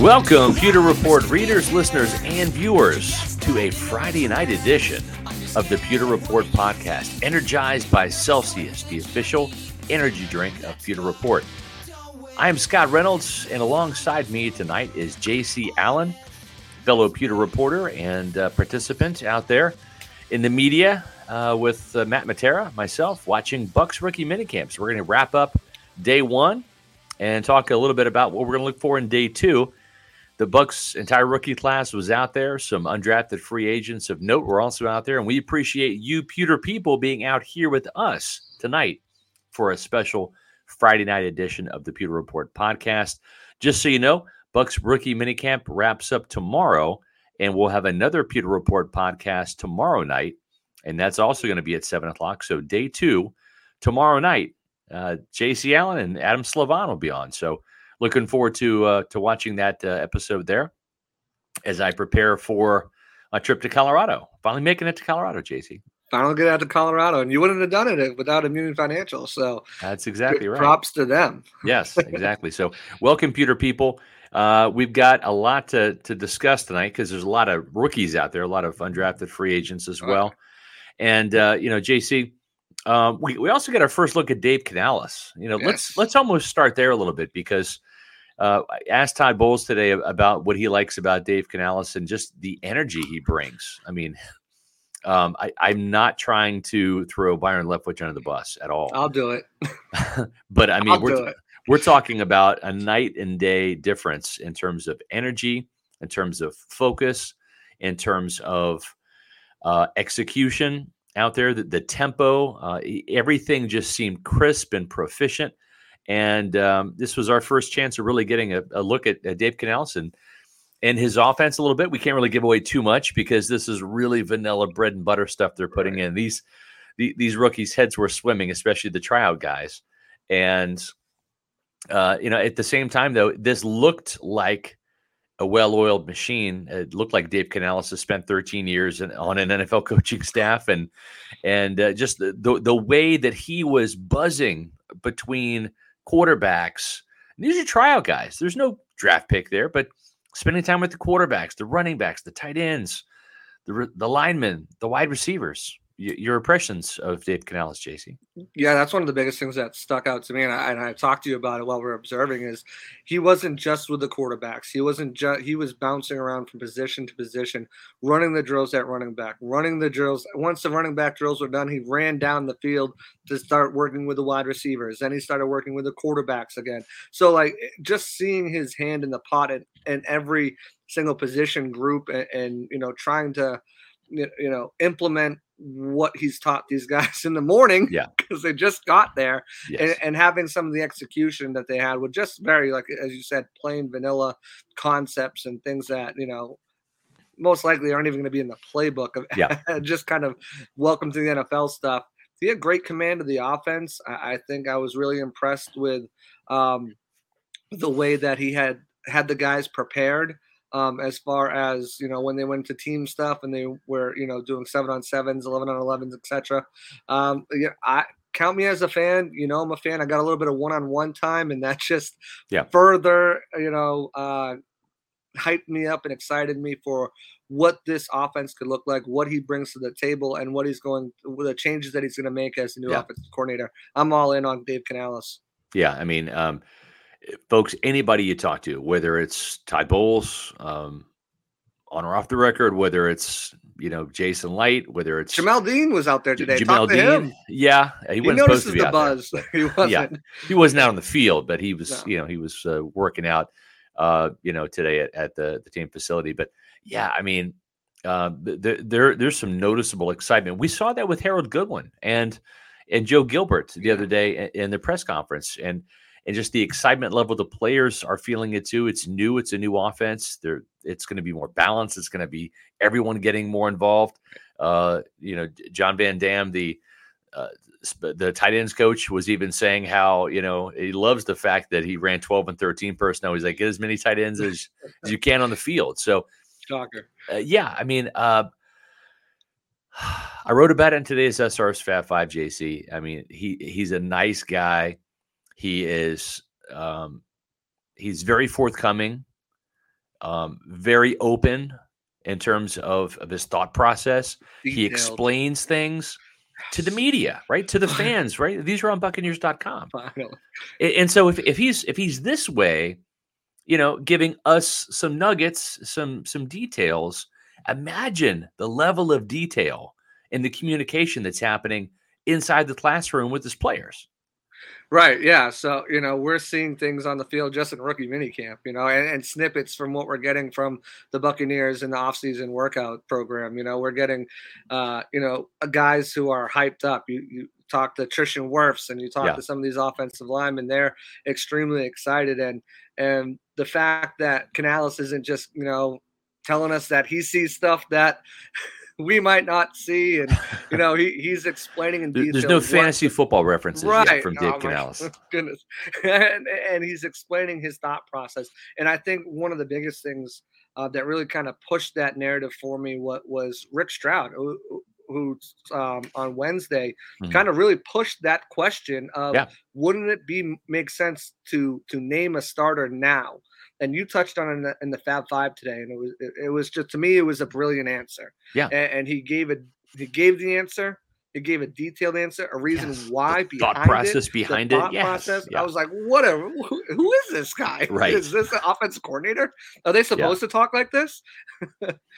Welcome, Pewter Report readers, listeners, and viewers, to a Friday night edition of the Pewter Report podcast, energized by Celsius, the official energy drink of Pewter Report. I am Scott Reynolds, and alongside me tonight is JC Allen, fellow Pewter reporter and uh, participant out there in the media uh, with uh, Matt Matera, myself, watching Bucs rookie minicamps. We're going to wrap up day one and talk a little bit about what we're going to look for in day two. The Bucs' entire rookie class was out there. Some undrafted free agents of note were also out there, and we appreciate you, Pewter people, being out here with us tonight for a special Friday night edition of the Pewter Report podcast. Just so you know, Bucs rookie minicamp wraps up tomorrow, and we'll have another Pewter Report podcast tomorrow night, and that's also going to be at seven o'clock. So day two tomorrow night, uh, J.C. Allen and Adam Slavon will be on. So looking forward to uh, to watching that uh, episode there as I prepare for a trip to Colorado. Finally making it to Colorado, JC. Finally get out to Colorado, and you wouldn't have done it without Immune Financial. So that's exactly right. Props to them. yes, exactly. So, well, computer people. Uh, we've got a lot to to discuss tonight because there's a lot of rookies out there, a lot of undrafted free agents as well. And uh, you know, JC, um, we we also get our first look at Dave Canales. You know, yes. let's let's almost start there a little bit because uh, I asked Todd Bowles today about what he likes about Dave Canales and just the energy he brings. I mean, um, I, am not trying to throw Byron Leftwich under the bus at all. I'll do it. but I mean, we're, we're talking about a night and day difference in terms of energy, in terms of focus, in terms of uh, execution out there. The, the tempo, uh, everything just seemed crisp and proficient. And um, this was our first chance of really getting a, a look at, at Dave Canales and, and his offense a little bit. We can't really give away too much because this is really vanilla bread and butter stuff they're putting right. in. These the, these rookies' heads were swimming, especially the tryout guys. And uh, you know, at the same time, though, this looked like a well-oiled machine. It looked like Dave Canales has spent 13 years in, on an NFL coaching staff, and and uh, just the, the, the way that he was buzzing between quarterbacks. These are tryout guys. There's no draft pick there, but spending time with the quarterbacks, the running backs, the tight ends, the the linemen, the wide receivers your impressions of Dave Canales, JC. Yeah, that's one of the biggest things that stuck out to me, and I, and I talked to you about it while we are observing. Is he wasn't just with the quarterbacks; he wasn't just he was bouncing around from position to position, running the drills at running back, running the drills. Once the running back drills were done, he ran down the field to start working with the wide receivers. Then he started working with the quarterbacks again. So, like, just seeing his hand in the pot in every single position group, and, and you know, trying to you know implement what he's taught these guys in the morning yeah. because they just got there. Yes. and, and, having some of the execution that they had with just very like as you said plain vanilla concepts and things that you know most likely aren't even going to be in the playbook of yeah. just kind of welcome to the nfl stuff. He had great command of the offense. I, I think i was really impressed with um, the way that he had had the guys prepared um, as far as you know when they went to team stuff and they were you know doing seven on sevens, eleven on elevens, etc. Um, yeah, I count me as a fan. You know, I'm a fan. I got a little bit of one on one time, and that just yeah. further you know uh, hyped me up and excited me for what this offense could look like, what he brings to the table, and what he's going the changes that he's going to make as the new yeah. offensive coordinator. I'm all in on Dave Canales. Yeah, I mean, um, folks, anybody you talk to, whether it's Ty Bowles, um, on or off the record, whether it's you know Jason Licht, whether it's Jamel Dean was out there today. Jamel Dean, yeah, he, he wasn't supposed to be the buzz. he wasn't. Yeah, he wasn't out on the field, but he was, no. you know, he was uh, working out, uh, you know, today at, at the the team facility. But yeah, I mean, uh, there, there there's some noticeable excitement. We saw that with Harold Goodwin and and Joe Gilbert the yeah. other day in the press conference, and and just the excitement level the players are feeling it too. It's new, it's a new offense. There, it's going to be more balanced. It's going to be everyone getting more involved. Uh, you know, John Van Dam, the uh, the tight ends coach, was even saying how you know he loves the fact that he ran 12 and 13 personnel. He's like get as many tight ends as, as you can on the field. So, shocker. Uh, yeah, I mean. Uh, I wrote about it in today's SR's Fab Five JC. I mean, he he's a nice guy. He is um, he's very forthcoming. um, very open in terms of, of his thought process. Detailed. He explains things to the media, right? To the fans, right? These are on Buccaneers.com. And so if, if he's if he's this way, you know, giving us some nuggets, some some details, imagine the level of detail in the communication that's happening inside the classroom with his players. Right. Yeah. So, you know, we're seeing things on the field just in rookie minicamp, you know, and, and, snippets from what we're getting from the Buccaneers in the offseason workout program. You know, we're getting, uh, you know, guys who are hyped up. You, you talk to Tristan Wirfs and you talk yeah. to some of these offensive linemen, they're extremely excited. And, and the fact that Canales isn't just, you know, telling us that he sees stuff that we might not see. And you know, he, he's explaining in detail. There's no fantasy football references right. from Dave oh, Canales. Goodness, and, and he's explaining his thought process. And I think one of the biggest things uh, that really kind of pushed that narrative for me what was Rick Stroud, who, who um, on Wednesday mm-hmm. kind of really pushed that question of yeah. wouldn't it be make sense to to name a starter now? And you touched on it in the, in the Fab Five today, and it was it, it, was just to me it was a brilliant answer. Yeah, and, and he gave it. He gave the answer. He gave a detailed answer, a reason yes. why the behind thought process it, behind it. Yes. Process. Yeah. I was like, whatever. Who, who is this guy? Right? Is this an offensive coordinator? Are they supposed yeah. to talk like this?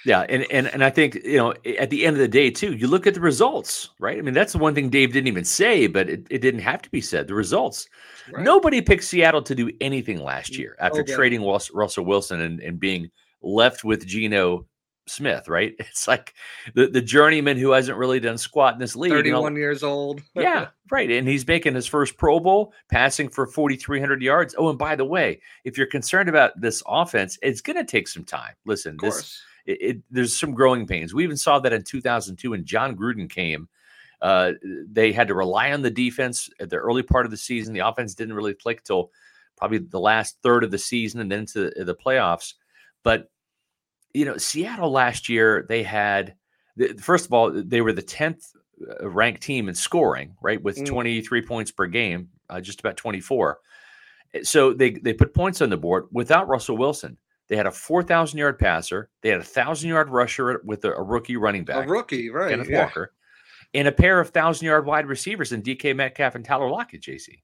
yeah, and and and I think you know at the end of the day too, you look at the results, right? I mean, that's the one thing Dave didn't even say, but it, it didn't have to be said. The results. Right. Nobody picked Seattle to do anything last year after oh, okay. trading Russell Wilson and, and being left with Geno Smith, right? It's like the, the journeyman who hasn't really done squat in this league. 31 you know? years old. yeah, right. And he's making his first Pro Bowl, passing for 4,300 yards. Oh, and by the way, if you're concerned about this offense, it's going to take some time. Listen, this it, it, there's some growing pains. We even saw that in 2002 when Jon Gruden came. Uh, they had to rely on the defense at the early part of the season. The offense didn't really click till probably the last third of the season and then to the, the playoffs. But you know, Seattle last year they had first of all they were the tenth uh, ranked team in scoring, right, with mm. 23 points per game, uh, just about 24. Eh, so they they put points on the board without Russell Wilson. They had a 4,000 yard passer. They had a thousand yard rusher with a, a, rookie running back, a rookie, right, Kenneth yeah. Walker, and a pair of thousand yard wide receivers in DK Metcalf and Tyler Lockett. JC.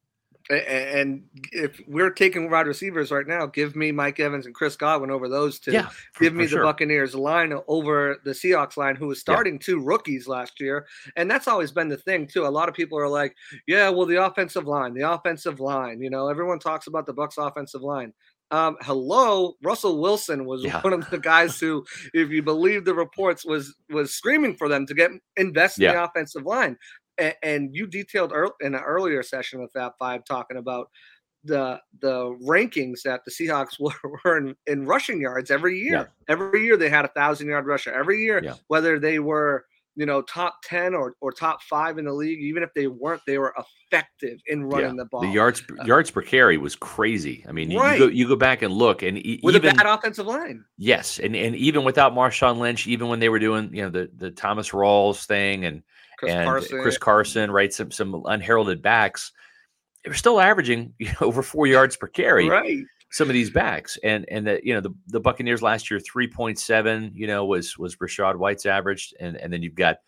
And if we're taking wide receivers right now, give me Mike Evans and Chris Godwin over those two. Yeah, for, give me the sure. Buccaneers line over the Seahawks line, who was starting yeah. two rookies last year. And that's always been the thing, too. A lot of people are like, yeah, well, the offensive line, the offensive line. You know, everyone talks about the Bucs offensive line. Um, hello, Russell Wilson was yeah. one of the guys who, if you believe the reports, was was screaming for them to get invest in yeah. the offensive line and, and you detailed early, in an earlier session with that five talking about the the rankings that the Seahawks were, were in, in rushing yards every year. Yeah. Every year they had a thousand yard rusher. Every year, yeah. whether they were you know top 10 or, or top five in the league even if they weren't they were effective in running yeah. the ball the yards uh, yards per carry was crazy i mean right. you, go, you go back and look and e- with even, a bad offensive line yes and, and even without marshawn lynch even when they were doing you know the, the thomas rawls thing and Chris and Carson. Chris Carson, right? Some some unheralded backs. They were still averaging you know, over four yards per carry. Right. Some of these backs, and and the you know the, the Buccaneers last year three point seven you know was was Rachaad White's averaged, and and then you've got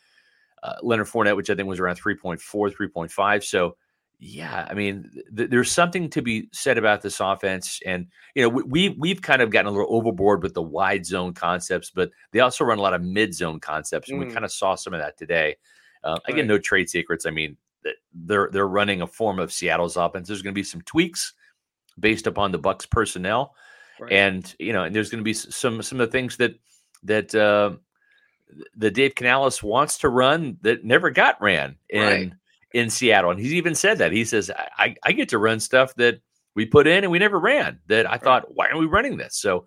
uh, Leonard Fournette, which I think was around 3.4, 3.5. So yeah, I mean, th- there's something to be said about this offense, and you know, we we've kind of gotten a little overboard with the wide zone concepts, but they also run a lot of mid zone concepts, and mm. we kind of saw some of that today. Uh, right. Again, no trade secrets. I mean, they're they're running a form of Seattle's offense. There's going to be some tweaks based upon the Bucs personnel, right. and you know, and there's going to be some some of the things that that uh, the Dave Canales wants to run that never got ran in right. in Seattle. And he's even said that he says I, I get to run stuff that we put in and we never ran. That I thought, why are we running this? So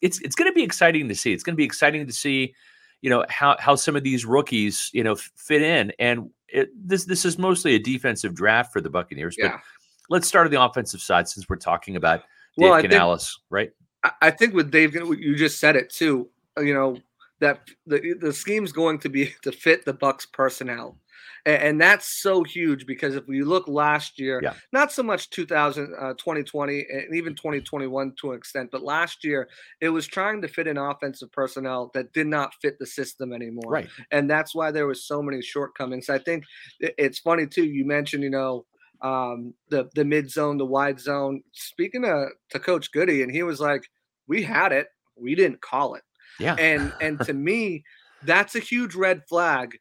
it's it's going to be exciting to see. It's going to be exciting to see you know how how some of these rookies you know fit in and it, this this is mostly a defensive draft for the Buccaneers yeah. but let's start on the offensive side since we're talking about Dave well, Canales think, right I think with Dave you just said it too uh, you know that the the scheme's going to be to fit the Bucs personnel And, and, that's so huge because if we look last year, yeah. not so much 2000, uh, 2020 and even 2021 to an extent, but last year it was trying to fit in offensive personnel that did not fit the system anymore. Right. And that's why there was so many shortcomings. I think it's funny too. You mentioned, you know, um, the the mid zone, the wide zone. Speaking to, to Coach Goody, and he was like, "We had it, we didn't call it." Yeah. And and to me, that's a huge red flag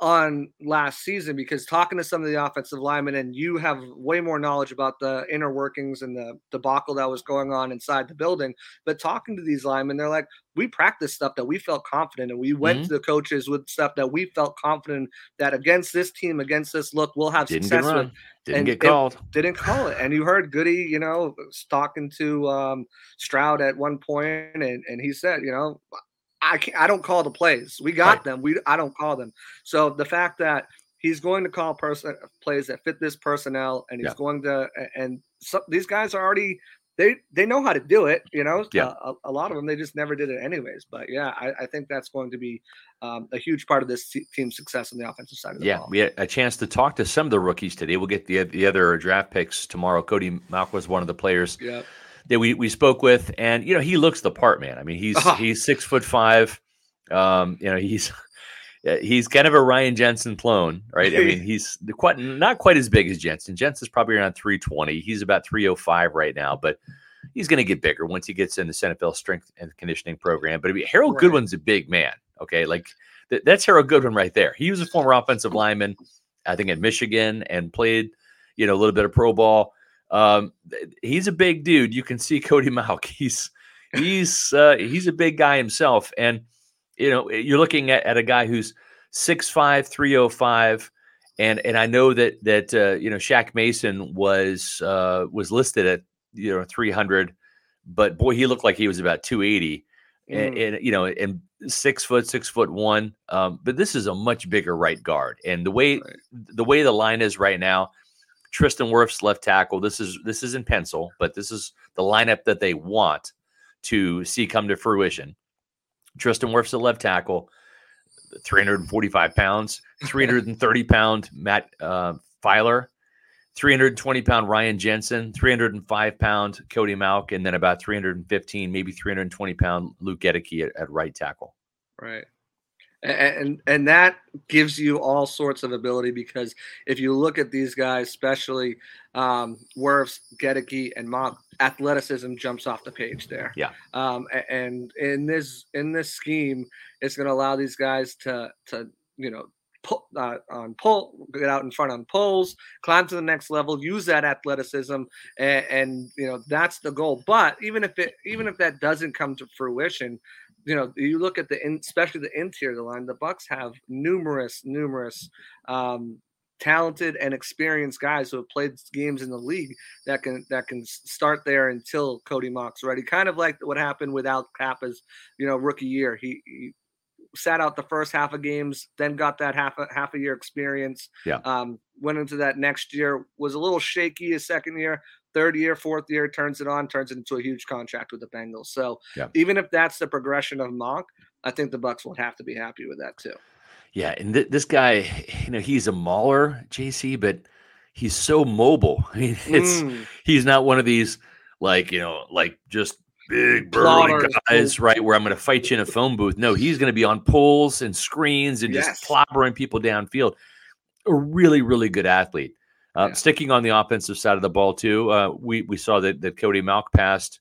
on last season because talking to some of the offensive linemen and you have way more knowledge about the inner workings and the debacle that was going on inside the building. But talking to these linemen, they're like, we practiced stuff that we felt confident and we went mm-hmm. to the coaches with stuff that we felt confident that against this team, against this look, we'll have didn't success with. Didn't and get called. Didn't call it. And you heard Goody, you know, talking to um, Stroud at one point, and, and he said, you know, I can't, I don't call the plays. We got right. them. We I don't call them. So the fact that he's going to call person plays that fit this personnel, and he's yeah. going to and these guys are already they they know how to do it. You know, yeah. Uh, a, a, lot of them they just never did it anyways. But yeah, I, I think that's going to be um, a huge part of this team's success on the offensive side of the yeah, ball. Yeah, we had a chance to talk to some of the rookies today. We'll get the the other draft picks tomorrow. Cody Mauch was one of the players. Yeah that we, we spoke with, and you know he looks the part, man. I mean, he's uh-huh. he's six foot five. Um, you know, he's he's kind of a Ryan Jensen clone, right? I mean, he's quite not quite as big as Jensen. Jensen's probably around 320. He's about 305 right now, but he's going to get bigger once he gets in the NFL strength and conditioning program. But I mean, Harold right. Goodwin's a big man. Okay, like th- that's Harold Goodwin right there. He was a former offensive lineman, I think, at Michigan, and played, you know, a little bit of pro ball. Um, he's a big dude. You can see Cody Mauch. He's he's uh, he's a big guy himself, and you know you're looking at, at a guy who's 6'5", 305, and and I know that that uh, you know Shaq Mason was uh, was listed at you know 300, but boy, he looked like he was about 280. Mm. And, and, you know, and six foot, six foot one. Um, but this is a much bigger right guard, and the way right. the way the line is right now, Tristan Wirfs left tackle. This is this is in pencil, but this is the lineup that they want to see come to fruition. Tristan Wirfs at left tackle, 345 pounds, 330 pound Matt uh, Feiler, 320 pound Ryan Jensen, 305 pound Cody Mauch, and then about 315, maybe 320 pound Luke Goedeke at, at right tackle. Right and and that gives you all sorts of ability because if you look at these guys, especially um, Wirfs, Goedeke, and Mauch, athleticism jumps off the page there. Yeah. Um, and in this in this scheme, it's going to allow these guys to to you know pull uh, on pull, get out in front on poles, climb to the next level, use that athleticism, and, and you know that's the goal. But even if it even if that doesn't come to fruition, you know, you look at the in, especially the interior line. The Bucs have numerous, numerous um, talented and experienced guys who have played games in the league that can that can start there until Cody Mauch's ready. Kind of like what happened with Al Cappa's, you know, rookie year. He, he sat out the first half of games, then got that half a half a year experience. Yeah. Um, went into that next year, was a little shaky his second year, third year, fourth year, turns it on, turns it into a huge contract with the Bengals. So yeah. even if that's the progression of Mauch, I think the Bucs will have to be happy with that too. Yeah, and th- this guy, you know, he's a mauler, JC, but he's so mobile. I mean, it's mm. he's not one of these like you know, like just big burly guys, right? Where I'm going to fight you in a phone booth. No, he's going to be on poles and screens and yes. just clobbering people downfield. A really, really good athlete. Uh, yeah. Sticking on the offensive side of the ball too, uh, we we saw that that Cody Mauch passed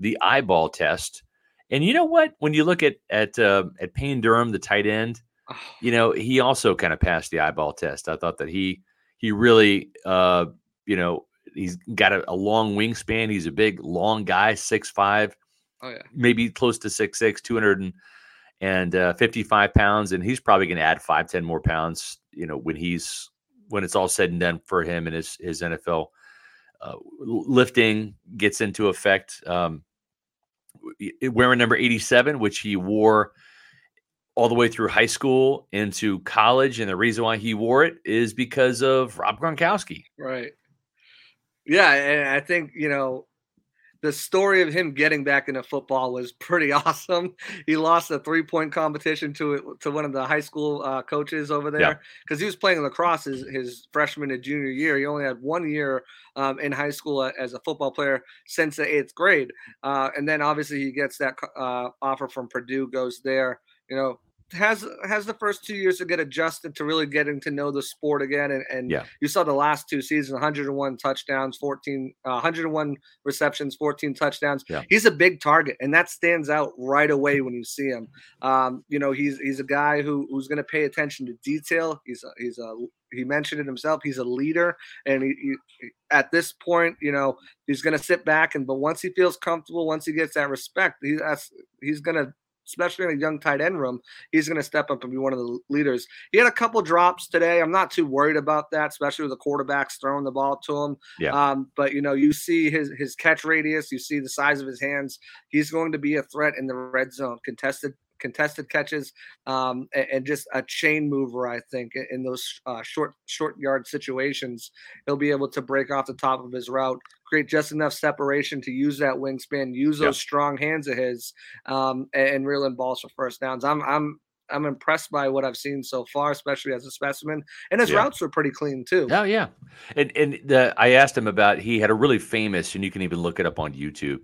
the eyeball test, and you know what? When you look at at uh, at Payne Durham, the tight end, oh. you know he also kind of passed the eyeball test. I thought that he he really uh, you know he's got a, a, long wingspan. He's a big, long guy, six five, oh yeah, maybe close to six six, two hundred and and uh, 55 pounds, and he's probably going to add five, 10 more pounds, you know, when he's when it's all said and done for him and his his NFL uh, lifting gets into effect. Um, wearing number 87, which he wore all the way through high school into college, and the reason why he wore it is because of Rob Gronkowski. Right. Yeah, and I think you know the story of him getting back into football was pretty awesome. He lost a three point competition to to one of the high school uh, coaches over there because yeah. he was playing lacrosse his, his, freshman and junior year. He only had one year um, in high school as a football player since the eighth grade, uh, and then obviously he gets that uh, offer from Purdue, goes there. You know, has has the first two years to get adjusted to really getting to know the sport again and, and yeah. you saw the last two seasons 101 touchdowns 14 uh, 101 receptions 14 touchdowns yeah. he's a big target and that stands out right away when you see him um, you know he's he's a guy who who's going to pay attention to detail he's a, he's a he mentioned it himself he's a leader and he, he at this point you know he's going to sit back and but once he feels comfortable once he gets that respect he, that's he's going to especially in a young tight end room, he's going to step up and be one of the leaders. He had a couple drops today. I'm not too worried about that, especially with the quarterbacks throwing the ball to him. Yeah. Um, but you know, you see his his catch radius, you see the size of his hands. He's going to be a threat in the red zone, contested contested catches, um, and, and, just a chain mover. I think in those uh, short short yard situations, he'll be able to break off the top of his route, create just enough separation to use that wingspan, use those strong hands of his, um, and, and reel in balls for first downs. I'm I'm I'm impressed by what I've seen so far, especially as a specimen. And his yeah. routes were pretty clean too. Oh yeah, and and the, I asked him about he had a really famous, and you can even look it up on YouTube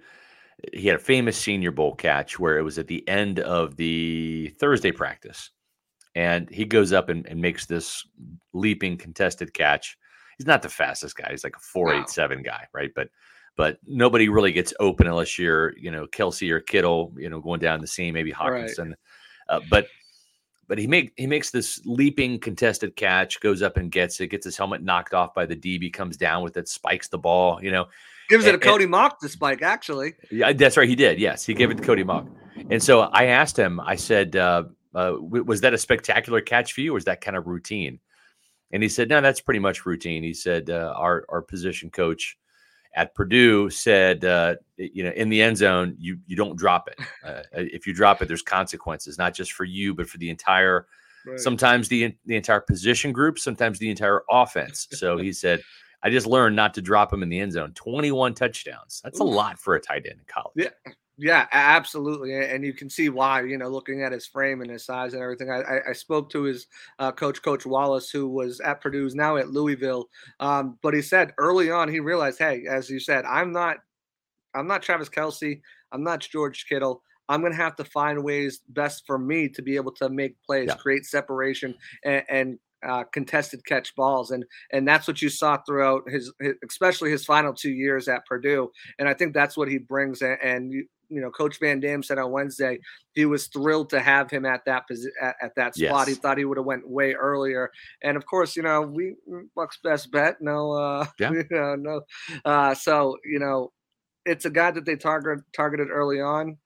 he had a famous Senior Bowl catch where it was at the end of the Thursday practice, and he goes up and, and makes this leaping contested catch. He's not the fastest guy; he's like a four eight seven guy, right? But but nobody really gets open unless you're you know Kelce or Kittle, you know, going down the seam, maybe Hockenson. Right. Uh, but but he make he makes this leaping contested catch, goes up and gets it, gets his helmet knocked off by the DB, comes down with it, spikes the ball, you know, Gives it a Cody Mauch to spike, actually. Yeah, that's right. He did. Yes, he gave it to Cody Mauch. And so I asked him. I said, uh, uh, "Was that a spectacular catch for you, or is that kind of routine?" And he said, "No, that's pretty much routine." He said, uh, "Our our position coach at Purdue said, uh, you know, in the end zone, you you don't drop it. Uh, if you drop it, there's consequences, not just for you, but for the entire." Right. Sometimes the the entire position group, sometimes the entire offense. So he said, I just learned not to drop him in the end zone. 21 touchdowns. That's Ooh. a lot for a tight end in college. Yeah. Yeah, absolutely, and you can see why. You know, looking at his frame and his size and everything. I, I spoke to his uh, coach, Coach Wallace, who was at Purdue's now at Louisville. Um, but he said early on, he realized, hey, as you said, I'm not, I'm not Travis Kelce, I'm not George Kittle. I'm going to have to find ways best for me to be able to make plays, yeah. create separation, and, and uh, contested catch balls, and and that's what you saw throughout his, his, especially his final two years at Purdue. And I think that's what he brings. And, and you, you know, Coach Van Dam said on Wednesday he was thrilled to have him at that position at, at, that spot. Yes. He thought he would have went way earlier. And of course, you know, we Buck's best bet. No, uh, yeah. you know, no. Uh, so you know, it's a guy that they target targeted early on.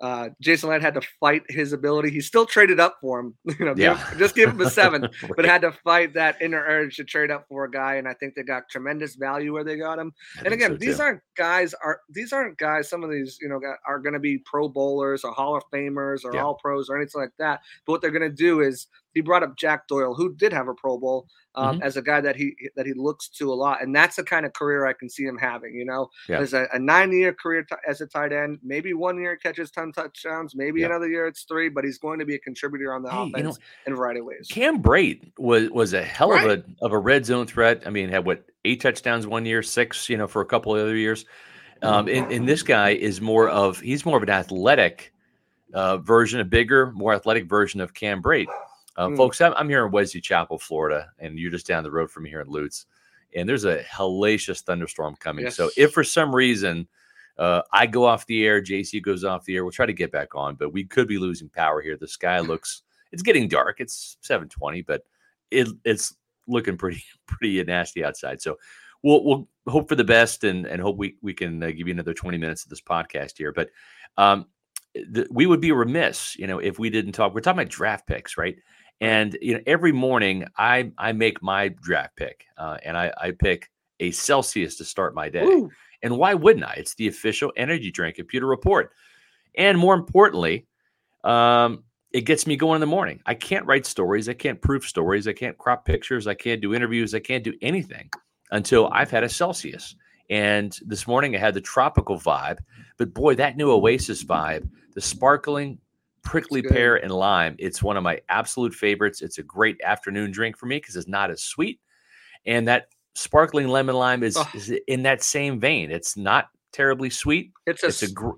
Uh, Jason Licht had to fight his ability. He still traded up for him. You know, yeah. give, just give him a seven, right. but had to fight that inner urge to trade up for a guy. And I think they got tremendous value where they got him. I and again, so these aren't guys are these aren't guys. Some of these, you know, are going to be Pro Bowlers or Hall of Famers or yeah. All Pros or anything like that. But what they're going to do is he brought up Jack Doyle, who did have a Pro Bowl, um, mm-hmm. as a guy that he that he looks to a lot, and that's the kind of career I can see him having. You know, yeah. there's a, a nine year career t- as a tight end. Maybe one year catches ten touchdowns, maybe yeah. another year it's three, but he's going to be a contributor on the hey, offense you know, in a variety of ways. Cam Brate was was a hell right. of a of a red zone threat. I mean, had what eight touchdowns one year, six, you know, for a couple of other years. Um, and, and this guy is more of he's more of an athletic uh, version, a bigger, more athletic version of Cam Brate. Uh, mm. Folks, I'm, I'm, here in Wesley Chapel, Florida, and you're just down the road from here in Lutz. And there's a hellacious thunderstorm coming. Yes. So if for some reason uh, I go off the air, JC goes off the air, we'll try to get back on, but we could be losing power here. The sky looks it's getting dark. It's 720, but it, it's looking pretty pretty nasty outside. So we'll we'll hope for the best and and hope we we can uh, give you another 20 minutes of this podcast here. But um, the, we would be remiss, you know, if we didn't talk. We're talking about draft picks, right? And you know, every morning I I make my draft pick, uh, and I, I pick a Celsius to start my day. Ooh. And why wouldn't I? It's the official energy drink of Pewter Report, and more importantly, um, it gets me going in the morning. I can't write stories, I can't proof stories, I can't crop pictures, I can't do interviews, I can't do anything until I've had a Celsius. And this morning I had the tropical vibe, but boy, that new Oasis vibe, the sparkling prickly pear and lime, it's one of my absolute favorites. It's a great afternoon drink for me because it's not as sweet. And that sparkling lemon lime is, oh. is in that same vein. It's not terribly sweet. It's a, it's a gr-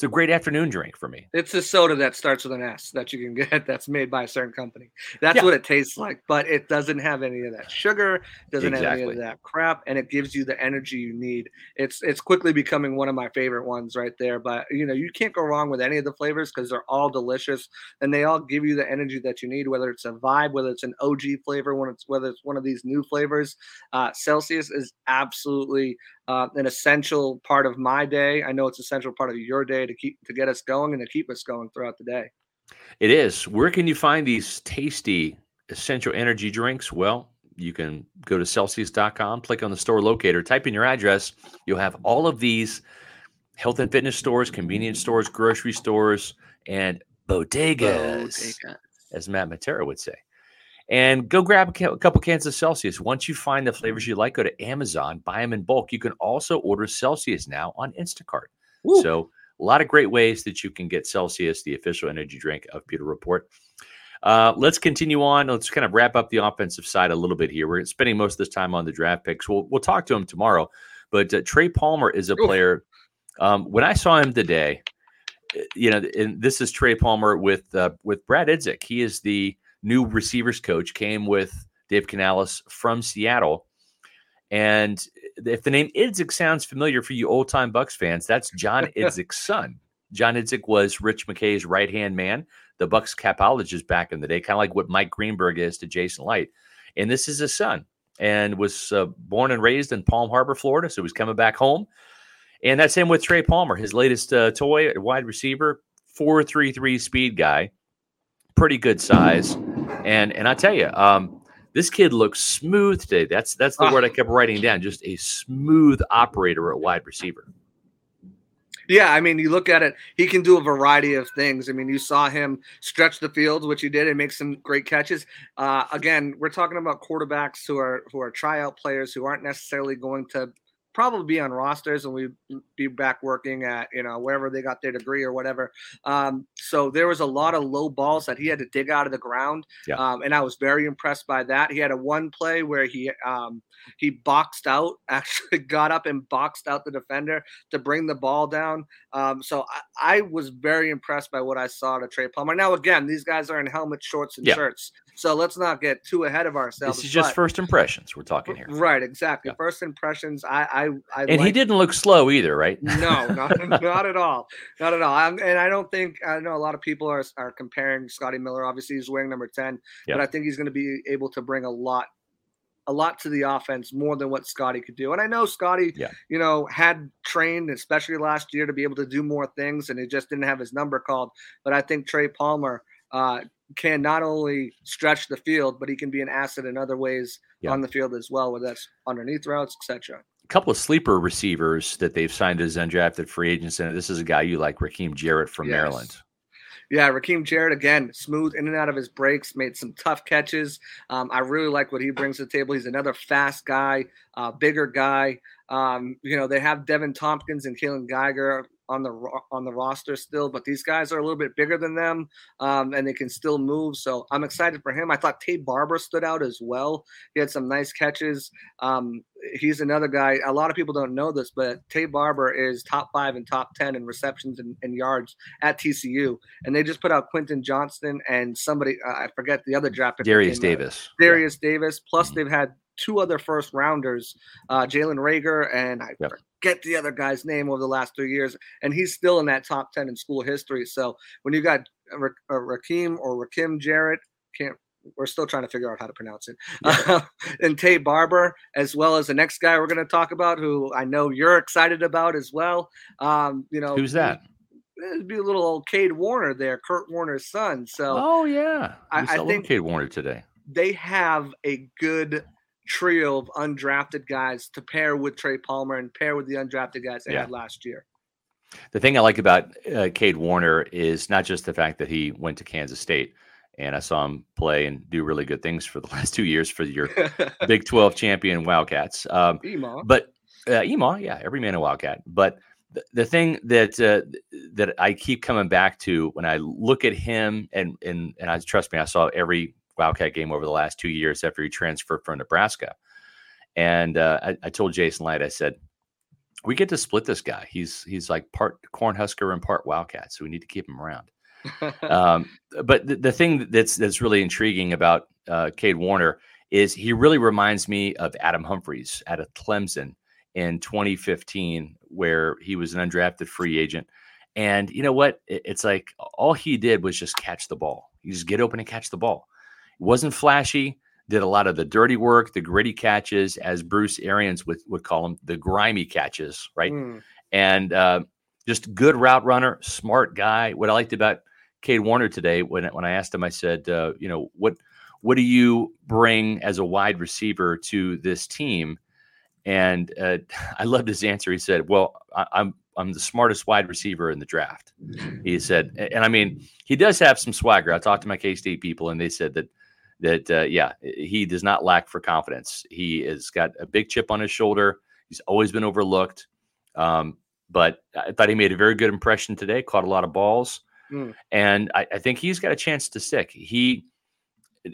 it's a great afternoon drink for me. It's a soda that starts with an S that you can get that's made by a certain company. That's yeah. what it tastes like, but it doesn't have any of that sugar, doesn't exactly. have any of that crap, and it gives you the energy you need. It's it's quickly becoming one of my favorite ones right there. But you know, you can't go wrong with any of the flavors because they're all delicious and they all give you the energy that you need, whether it's a vibe, whether it's an OG flavor, when it's whether it's one of these new flavors. Uh, Celsius is absolutely uh, an essential part of my day. I know it's essential part of your day to keep to get us going and to keep us going throughout the day. It is. Where can you find these tasty essential energy drinks? Well, you can go to Celsius.com, click on the store locator, type in your address. You'll have all of these health and fitness stores, convenience stores, grocery stores, and bodegas, Bodega. as Matt Matera would say and go grab a, couple cans of Celsius. Once you find the flavors you like, go to Amazon, buy them in bulk. You can also order Celsius now on Instacart. Woo. So, a lot of great ways that you can get Celsius, the official energy drink of Pewter Report. Uh, let's continue on. Let's kind of wrap up the offensive side a little bit here. We're spending most of this time on the draft picks. We'll we'll talk to him tomorrow. But uh, Trey Palmer is a player. Um, when I saw him today, eh, you know, and this is Trey Palmer with uh, with Brad Idzik. He is the new receivers coach, came with Dave Canales from Seattle. And if the name Idzik sounds familiar for you old time Bucs fans, that's John Idzik's son. John Idzik was Rich McKay's right hand man, the Bucs capologist back in the day, kind of like what Mike Greenberg is to Jason Licht. And this is his son, and was uh, born and raised in Palm Harbor, Florida. So he's coming back home. And that's him with Trey Palmer, his latest uh, toy, wide receiver, four three three speed guy pretty good size. And and I tell you, um, this kid looks smooth today. That's that's the uh, word I kept writing down. Just a smooth operator at wide receiver. Yeah, I mean, you look at it, he can do a variety of things. I mean, you saw him stretch the field, which he did, and make some great catches. Uh, again, we're talking about quarterbacks who are who are tryout players who aren't necessarily going to probably be on rosters and we'd be back working at you know wherever they got their degree or whatever. Um, so there was a lot of low balls that he had to dig out of the ground yeah. um, and i was very impressed by that. He had a one play where he um, he boxed out actually got up and boxed out the defender to bring the ball down. Um, so I, I, was very impressed by what i saw to trey palmer. Now again these guys are in helmets shorts and yeah. shirts so let's not get too ahead of ourselves. This is just first impressions we're talking here. Right, exactly. Yeah. First impressions. I, I, I and he didn't look slow either, right? No, not, not at all, not at all. I'm, and I don't think I know a lot of people are are comparing Scotty Miller. Obviously, he's wearing number ten, yeah. but I think he's going to be able to bring a lot a lot to the offense more than what Scotty could do. And I know Scotty, yeah. you know, had trained, especially last year, to be able to do more things, and he just didn't have his number called. But I think Trey Palmer uh, can not only stretch the field, but he can be an asset in other ways yeah. on the field as well, whether that's underneath routes, etc. A couple of sleeper receivers that they've signed as undrafted free agents, and this is a guy you like, Rakim Jarrett from yes. Maryland. Yeah, Rakim Jarrett again, smooth in and out of his breaks, made some tough catches. Um, I really like what he brings to the table. He's another fast guy, uh, bigger guy. Um, you know, they have Deven Thompkins and Kaylon Geiger on the on the roster still, but these guys are a little bit bigger than them, um, and they can still move. So I'm excited for him. I thought Taye Barber stood out as well. He had some nice catches. Um, he's another guy. A lot of people don't know this, but Taye Barber is top five and top ten in receptions and, and yards at TCU, and they just put out Quentin Johnston and somebody uh, I forget the other draft. Derius Davis. Derius yeah. Davis. Plus mm-hmm. they've had two other first rounders, uh, Jalen Reagor and I yep. Forget the other guy's name over the last three years, and he's still in that top ten in school history. So when you got Rakim or Rakim Jarrett, can't we're still trying to figure out how to pronounce it. Yeah. and Taye Barber, as well as the next guy we're going to talk about, who I know you're excited about as well. Um, you know, who's that? It'd be a little old Kade Warner there, Kurt Warner's son. So, oh yeah, I, I think Kade Warner today. They have a good trio of undrafted guys to pair with Trey Palmer and pair with the undrafted guys they yeah. had last year. The thing I like about uh, Kade Warner is not just the fact that he went to Kansas State, and I saw him play and do really good things for the last two years for your Big 12 champion Wildcats. Um, but Uh, Emaw, yeah, every man a Wildcat. But the, the thing that uh, that I keep coming back to when I look at him, and and and I trust me, I saw every Wildcat game over the last two years after he transferred from Nebraska. And uh, I, I, told Jason Licht, I said, we get to split this guy. He's he's like part Cornhusker and part Wildcat, so we need to keep him around. um, but the, the, thing that's that's really intriguing about uh, Kade Warner is he really reminds me of Adam Humphries out of Clemson in 2015, where he was an undrafted free agent. And you know what? It, it's like all he did was just catch the ball. He just get open and catch the ball. Wasn't flashy. Did a lot of the dirty work, the gritty catches, as Bruce Arians would, would call them, the grimy catches, right? Mm. And uh, just good route runner, smart guy. What I liked about Kade Warner today, when when I asked him, I said, uh, you know, what what do you bring as a wide receiver to this team? And uh, I loved his answer. He said, "Well, I, I'm I'm the smartest wide receiver in the draft." He said, and I mean, he does have some swagger. I talked to my K State people, and they said that that uh, yeah, he does not lack for confidence. He has got a big chip on his shoulder. He's always been overlooked, um, but I thought he made a very good impression today. Caught a lot of balls, mm. and I, I think he's got a chance to stick. He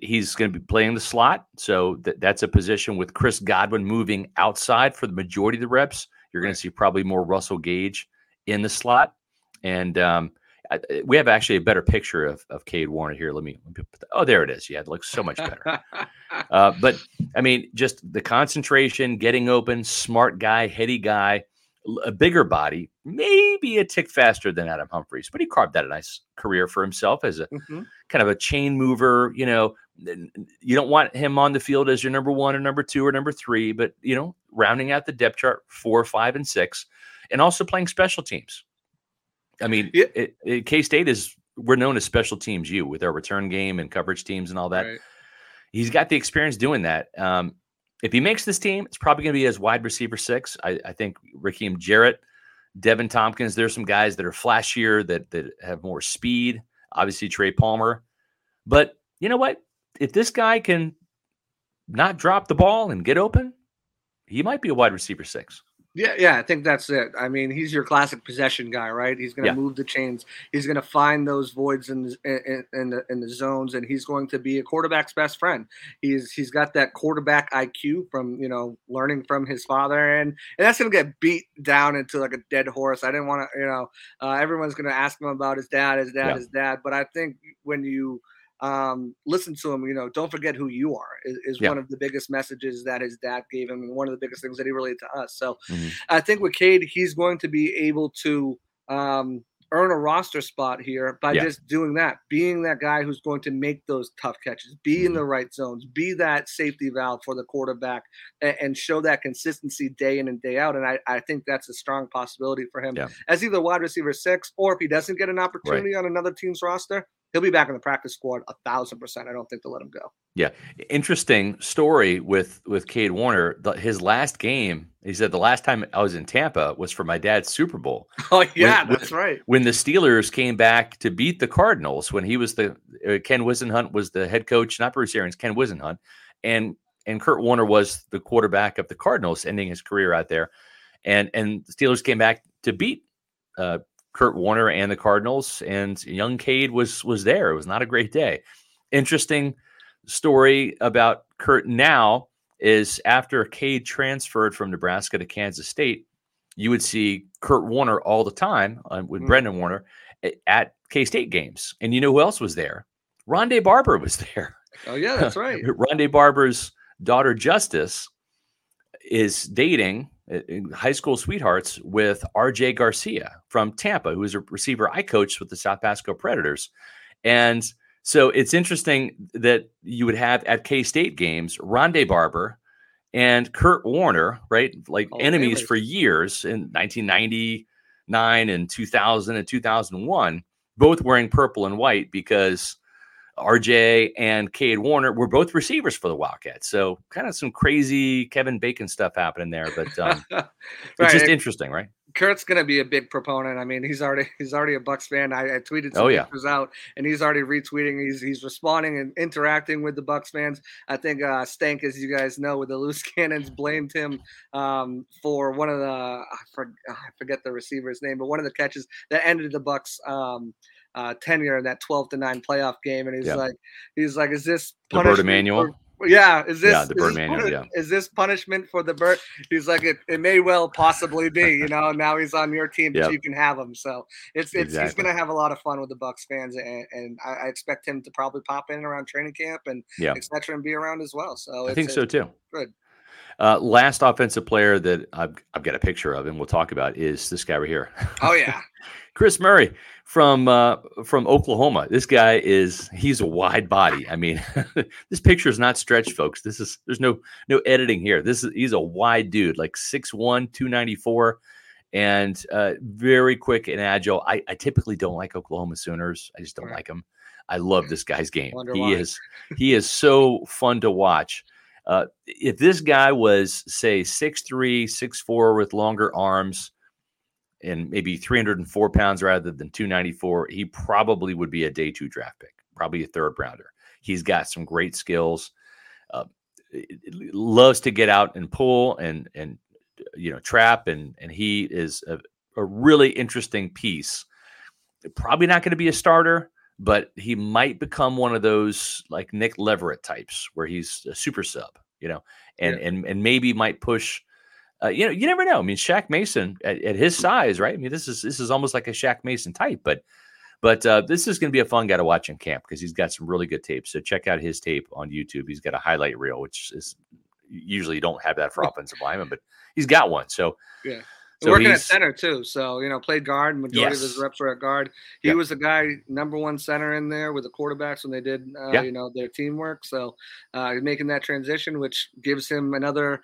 he's going to be playing the slot. So th- that's a position with Chris Godwin moving outside for the majority of the reps. You're going to see probably more Russell Gage in the slot. And um, I, we have actually a better picture of, of Kade Warner here. Let me, let me the, oh, there it is. Yeah, it looks so much better. uh, but I mean, just the concentration, getting open, smart guy, heady guy a bigger body, maybe a tick faster than Adam Humphries, but he carved out a nice career for himself as a mm-hmm. kind of a chain mover. You know, you don't want him on the field as your number one or number two or number three, but you know, rounding out the depth chart four, five, and six, and also playing special teams. I mean, yeah. K State is we're known as special teams You with our return game and coverage teams and all that. Right. He's got the experience doing that. Um, if he makes this team, it's probably going to be as wide receiver six. I, I think Rakim Jarrett, Deven Thompkins, there's some guys that are flashier that that have more speed. Obviously, Trey Palmer. But you know what? If this guy can not drop the ball and get open, he might be a wide receiver six. Yeah, yeah, I think that's it. I mean, he's your classic possession guy, right? He's going to yeah. move the chains. He's going to find those voids in the, in, in, the in the zones, and he's going to be a quarterback's best friend. He's he's got that quarterback IQ from you know learning from his father, and and that's going to get beat down into like a dead horse. I didn't want to, you know, uh, everyone's going to ask him about his dad, his dad, yeah. his dad. But I think when you um, listen to him. You know, don't forget who you are is, is yeah. one of the biggest messages that his dad gave him, and one of the biggest things that he relayed to us. So, mm-hmm. I think with Kade, he's going to be able to um, earn a roster spot here by yeah. just doing that, being that guy who's going to make those tough catches, be mm-hmm. in the right zones, be that safety valve for the quarterback, and, and, show that consistency day in and day out. And I, I think that's a strong possibility for him yeah. as either wide receiver six, or if he doesn't get an opportunity right. on another team's roster, he'll be back in the practice squad a thousand percent. I don't think they'll let him go. Yeah, interesting story with with Kade Warner. The, his last game, he said the last time I was in Tampa was for my dad's Super Bowl. Oh yeah, when, that's right. When the Steelers came back to beat the Cardinals, when he was the uh, Ken Whisenhunt was the head coach, not Bruce Arians, Ken Whisenhunt, and and Kurt Warner was the quarterback of the Cardinals, ending his career out there, and and the Steelers came back to beat uh, Kurt Warner and the Cardinals, and young Kade was was there. It was not a great day. Interesting story about Kurt now is after Kade transferred from Nebraska to Kansas State, you would see Kurt Warner all the time uh, with mm. Brenda Warner at K State games, and you know who else was there? Rondé Barber was there. Oh yeah, that's right. Rondé Barber's daughter Justice is dating Eh, high school sweethearts with RJ Garcia from Tampa, who is a receiver I coached with the South Pasco Predators. And so it's interesting that you would have at K State games Rondé Barber and Kurt Warner, right? Like oh, enemies for years in 1999 and 2000 and 2001, both wearing purple and white because RJ and Kade Warner were both receivers for the Wildcats. So kind of some crazy Kevin Bacon stuff happening there, but um, right. it's just interesting, right? Kurt's gonna be a big proponent. I mean, he's already he's already a Bucs fan. I, I tweeted some oh, yeah. pictures out, and he's already retweeting. He's he's responding and interacting with the Bucs fans. I think uh, Stank, as you guys know, with the loose cannons, blamed him um, for one of the I, for, I forget the receiver's name, but one of the catches that ended the Bucs. Um, uh, tenure in that 12 to 9 playoff game and he's like he's like is this punishment Emanuel yeah, is this yeah the Bert Emanuel? Yeah, is this punishment for the bird? He's like, it, it may well possibly be. You know, now he's on your team, but yep. you can have him. So it's it's exactly. he's gonna have a lot of fun with the Bucs fans, and, and I, I, expect him to probably pop in around training camp and yeah. etc. and be around as well. So I think so too. Good. Uh, last offensive player that I've, I've got a picture of and we'll talk about is this guy right here. Oh yeah, Chris Murray from uh, from Oklahoma. This guy is he's a wide body. I mean, this picture is not stretched, folks. This is there's no no editing here. This is he's a wide dude, like 6'1", 294 and uh, very quick and agile. I, I typically don't like Oklahoma Sooners. I just don't right. like him. I love this guy's game. Wonder he why. is he is so fun to watch. Uh, if this guy was, say, 6'3, 6'4 with longer arms and maybe 304 pounds rather than 294, he probably would be a day two draft pick, probably a third rounder. He's got some great skills. Uh, loves to get out and pull and and you know trap and and he is a, a really interesting piece. Probably not going to be a starter, but he might become one of those like Nick Leverett types where he's a super sub, you know, and yeah. and and maybe might push. Uh, you know, you never know. I mean, Shaq Mason at, at, his size, right? I mean, this is this is almost like a Shaq Mason type, but but uh, this is going to be a fun guy to watch in camp because he's got some really good tape. So check out his tape on YouTube. He's got a highlight reel, which is usually you don't have that for offensive linemen, but he's got one. So yeah. So working at center too. So, you know, played guard. Majority yes. of his reps were at guard. He yep. was the guy number one center in there with the quarterbacks when they did, uh, yep. you know, their teamwork. So, uh, making that transition, which gives him another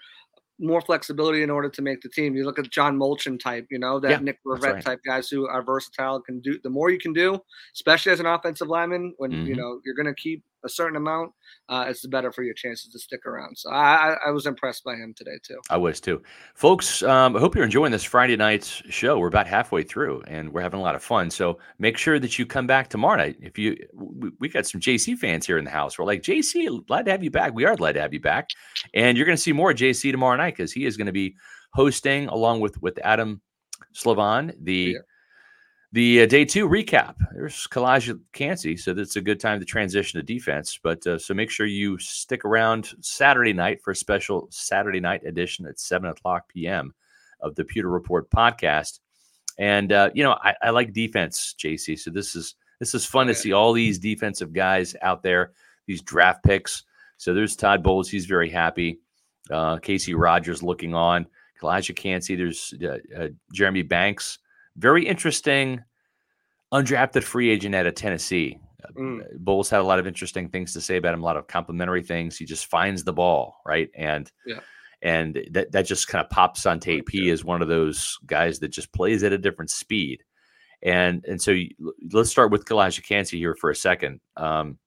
more flexibility in order to make the team. You look at John Molchon type, you know, that yeah, Nick Leverett right. type guys who are versatile, can do the more you can do, especially as an offensive lineman, when mm-hmm. you know you're going to keep a certain amount, uh, it's the better for your chances to stick around. So I, I was impressed by him today too. I was too, folks. Um, I hope you're enjoying this Friday night's show. We're about halfway through, and we're having a lot of fun. So make sure that you come back tomorrow night. If you, we, we got some JC fans here in the house. We're like JC, glad to have you back. We are glad to have you back, and you're going to see more JC tomorrow night because he is going to be hosting along with with Adam Slovan the. Yeah the uh, day two recap. There's Calijah Kancey, so that's a good time to transition to defense. But uh, so make sure you stick around Saturday night for a special Saturday night edition at seven o'clock p.m. of the Pewter Report podcast. And uh, you know, I, I, like defense, JC. So this is this is fun to see all these defensive guys out there, these draft picks. So there's Todd Bowles. He's very happy. Uh, Kacy Rodgers looking on. Calijah Kancey. There's uh, uh, Jeremy Banks very interesting undrafted free agent out of Tennessee. Mm. Bowles had a lot of interesting things to say about him, a lot of complimentary things. He just finds the ball, right? And yeah. and that that just kind of pops on tape. He is one of those guys that just plays at a different speed. And and so let's start with Calijah Kancey here for a second. Um,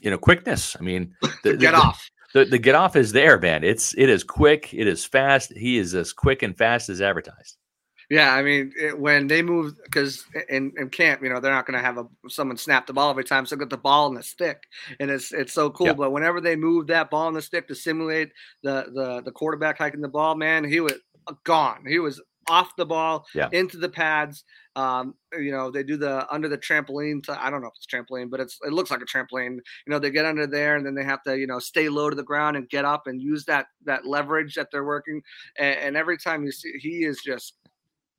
you know, quickness. I mean, the, get the, off. The, the get off is there, man. It's it is quick. It is fast. He is as quick and fast as advertised. Yeah, I mean, it, when they move, because in, in camp, you know, they're not going to have a someone snap the ball every time, so get the ball in the stick, and it's it's so cool. Yep. But whenever they move that ball in the stick to simulate the the the quarterback hiking the ball, man, he was gone. He was off the ball yeah. into the pads. Um, you know, they do the under the trampoline. To, I don't know if it's trampoline, but it's it looks like a trampoline. You know, they get under there and then they have to you know stay low to the ground and get up and use that that leverage that they're working. And, and every time you see, he is just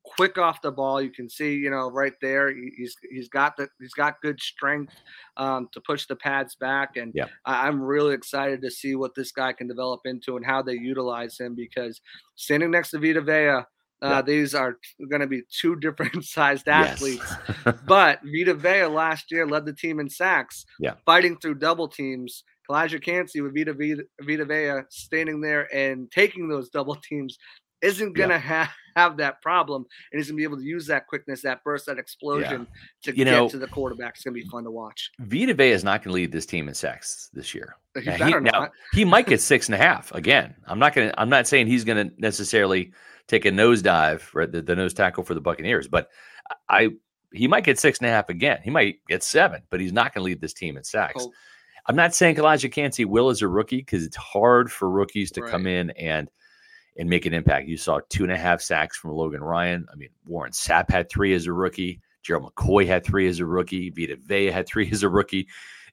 quick off the ball. You can see, you know, right there, he's he's got the he's got good strength um, to push the pads back, and yeah. I, am really excited to see what this guy can develop into and how they utilize him. Because standing next to Vita Vea, uh, yeah. these are going to be two different sized athletes. Yes. but Vita Vea last year led the team in sacks, yeah. fighting through double teams. Calijah Kancey with Vita, Vita, Vita Vea standing there and taking those double teams isn't going to yeah. have, have that problem and he's going to be able to use that quickness, that burst, that explosion yeah. to you get know, to the quarterback. It's going to be fun to watch. Vita Vea is not going to lead this team in sacks this year. He, now, he, now, he might get six and a half again. I'm not to, I'm not saying he's going to necessarily take a nosedive, right? The, the nose tackle for the Buccaneers. But I he might get six and a half again. He might get seven, but he's not going to lead this team in sacks. Oh. I'm not saying Calijah Kancey will as a rookie because it's hard for rookies to right. come in and and make an impact. You saw two and a half sacks from Logan Ryan. I mean, Warren Sapp had three as a rookie. Gerald McCoy had three as a rookie. Vita Vea had three as a rookie.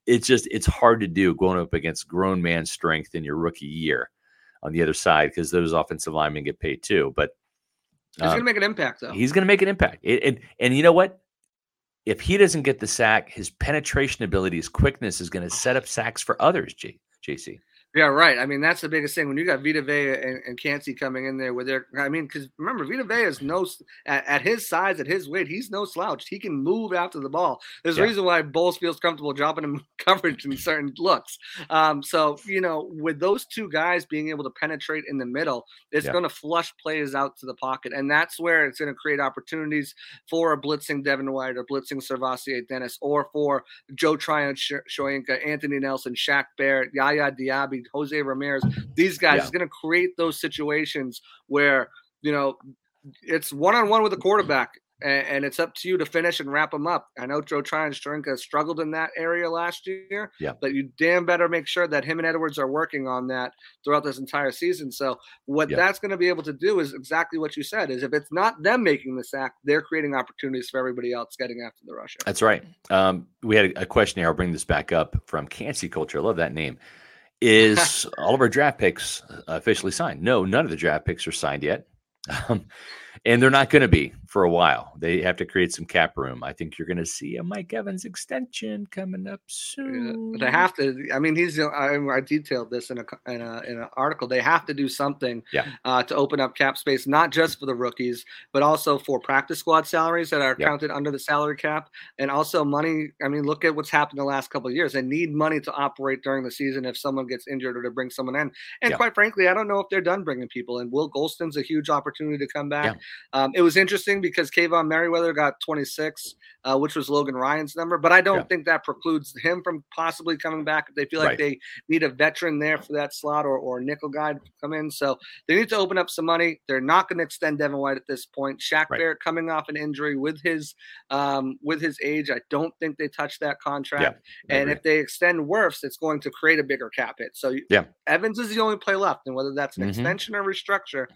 It's just it's hard to do going up against grown man strength in your rookie year on the other side because those offensive linemen get paid too. But um, he's going to make an impact, though. He's going to make an impact. It, and and you know what? If he doesn't get the sack, his penetration ability, his quickness is going to set up sacks for others. J, JC. Yeah, right. I mean, that's the biggest thing when you got Vita Vea and, and Kancey coming in there with their. I mean, because remember, Vita Vea is no at, at, his size, at his weight, he's no slouch. He can move after the ball. There's yeah. a reason why Bowles feels comfortable dropping him coverage in certain looks. Um, so you know, with those two guys being able to penetrate in the middle, it's yeah. going to flush plays out to the pocket, and that's where it's going to create opportunities for a blitzing Devin White or blitzing SirVocea Dennis, or for Joe Tryon, Shoyinka, Anthony Nelson, Shaq Barrett, Yaya Diaby. Jose Ramirez, these guys yeah. is going to create those situations where you know it's one on one with the quarterback, and, it's up to you to finish and wrap them up. I know Joe Tryon Shoyinka struggled in that area last year, yeah. but you damn better make sure that him and Edwards are working on that throughout this entire season. So what yeah. that's going to be able to do is exactly what you said: is if it's not them making the sack, they're creating opportunities for everybody else getting after the rusher. That's right. Um, we had a, a question here. I'll bring this back up from Kancey Culture. I love that name. Is all of our draft picks officially signed? No, none of the draft picks are signed yet. Um, and they're not going to be for a while. They have to create some cap room. I think you're going to see a Mike Evans extension coming up soon. Yeah, they have to. I mean, he's. I, I detailed this in a in a in an article. They have to do something yeah. uh, to open up cap space, not just for the rookies, but also for practice squad salaries that are yeah. counted under the salary cap, and also money. I mean, look at what's happened the last couple of years. They need money to operate during the season if someone gets injured or to bring someone in. And quite frankly, I don't know if they're done bringing people in. Will Gholston's a huge opportunity to come back. Um, it was interesting because Kaevon Merriweather got 26, uh, which was Logan Ryan's number, but I don't yeah. think that precludes him from possibly coming back if they feel like right. they need a veteran there for that slot or, or a nickel guy to come in. So they need to open up some money. They're not going to extend Devin White at this point. Shaq right. Barrett coming off an injury with his um, with his age, I don't think they touch that contract. Yeah, and if they extend Wirfs, it's going to create a bigger cap hit. So yeah, Evans is the only play left, and whether that's an mm-hmm. extension or restructure,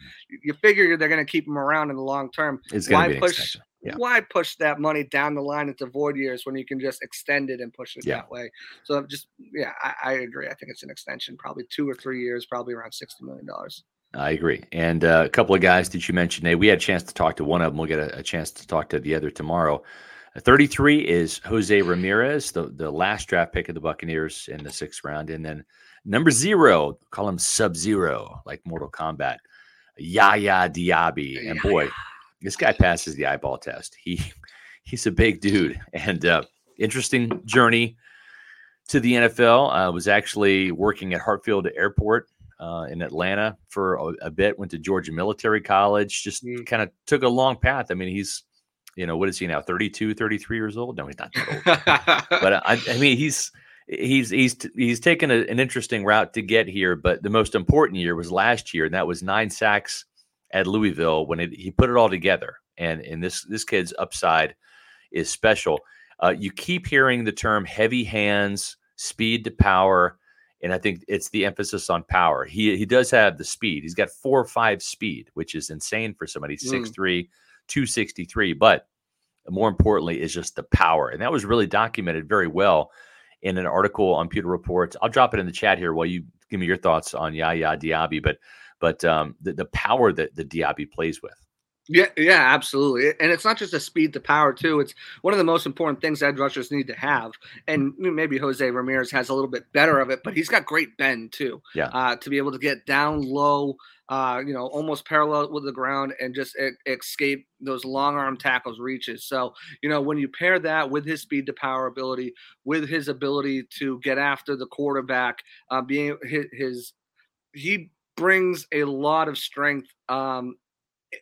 you figure they're going to keep him around in the long term. It's why push? Yeah. Why push that money down the line into void years when you can just extend it and push it yeah. that way? So just yeah, I, I, agree. I think it's an extension, probably two or three years, probably around sixty million dollars. I agree. And uh, a couple of guys that you mentioned, Nate, we had a chance to talk to one of them. We'll get a, a chance to talk to the other tomorrow. Uh, 33 is Jose Ramirez, the, the last draft pick of the Buccaneers in the sixth round. And then number zero, call him Sub Zero, like Mortal Kombat, Yaya Diaby. And boy, this guy passes the eyeball test. He he's a big dude and uh, interesting journey to the NFL. Uh, was actually working at Hartsfield Airport uh, in Atlanta for a, a, bit. Went to Georgia Military College. Just mm. kind of took a long path. I mean, he's you know what is he now 32 33 years old no he's not that old but uh, I, I, mean he's he's he's he's taken a, an interesting route to get here but the most important year was last year and that was nine sacks at Louisville when it, he put it all together. And and this this kid's upside is special. Uh, you keep hearing the term heavy hands, speed to power, and I think it's the emphasis on power. He he does have the speed. He's got four or five speed, which is insane for somebody mm. 6'3", 263. But more importantly, is just the power, and that was really documented very well in an article on Pewter Reports. I'll drop it in the chat here while you give me your thoughts on Yaya Diaby, but but um, the, the power that the Diaby plays with. Yeah, yeah, absolutely. And it's not just a speed to power too. It's one of the most important things edge rushers need to have. And maybe Jose Ramirez has a little bit better of it, but he's got great bend too. Yeah. Uh, to be able to get down low, uh, you know, almost parallel with the ground and just e- escape those long arm tackles reaches. So, you know, when you pair that with his speed to power ability, with his ability to get after the quarterback, uh, being his, his he brings a lot of strength um,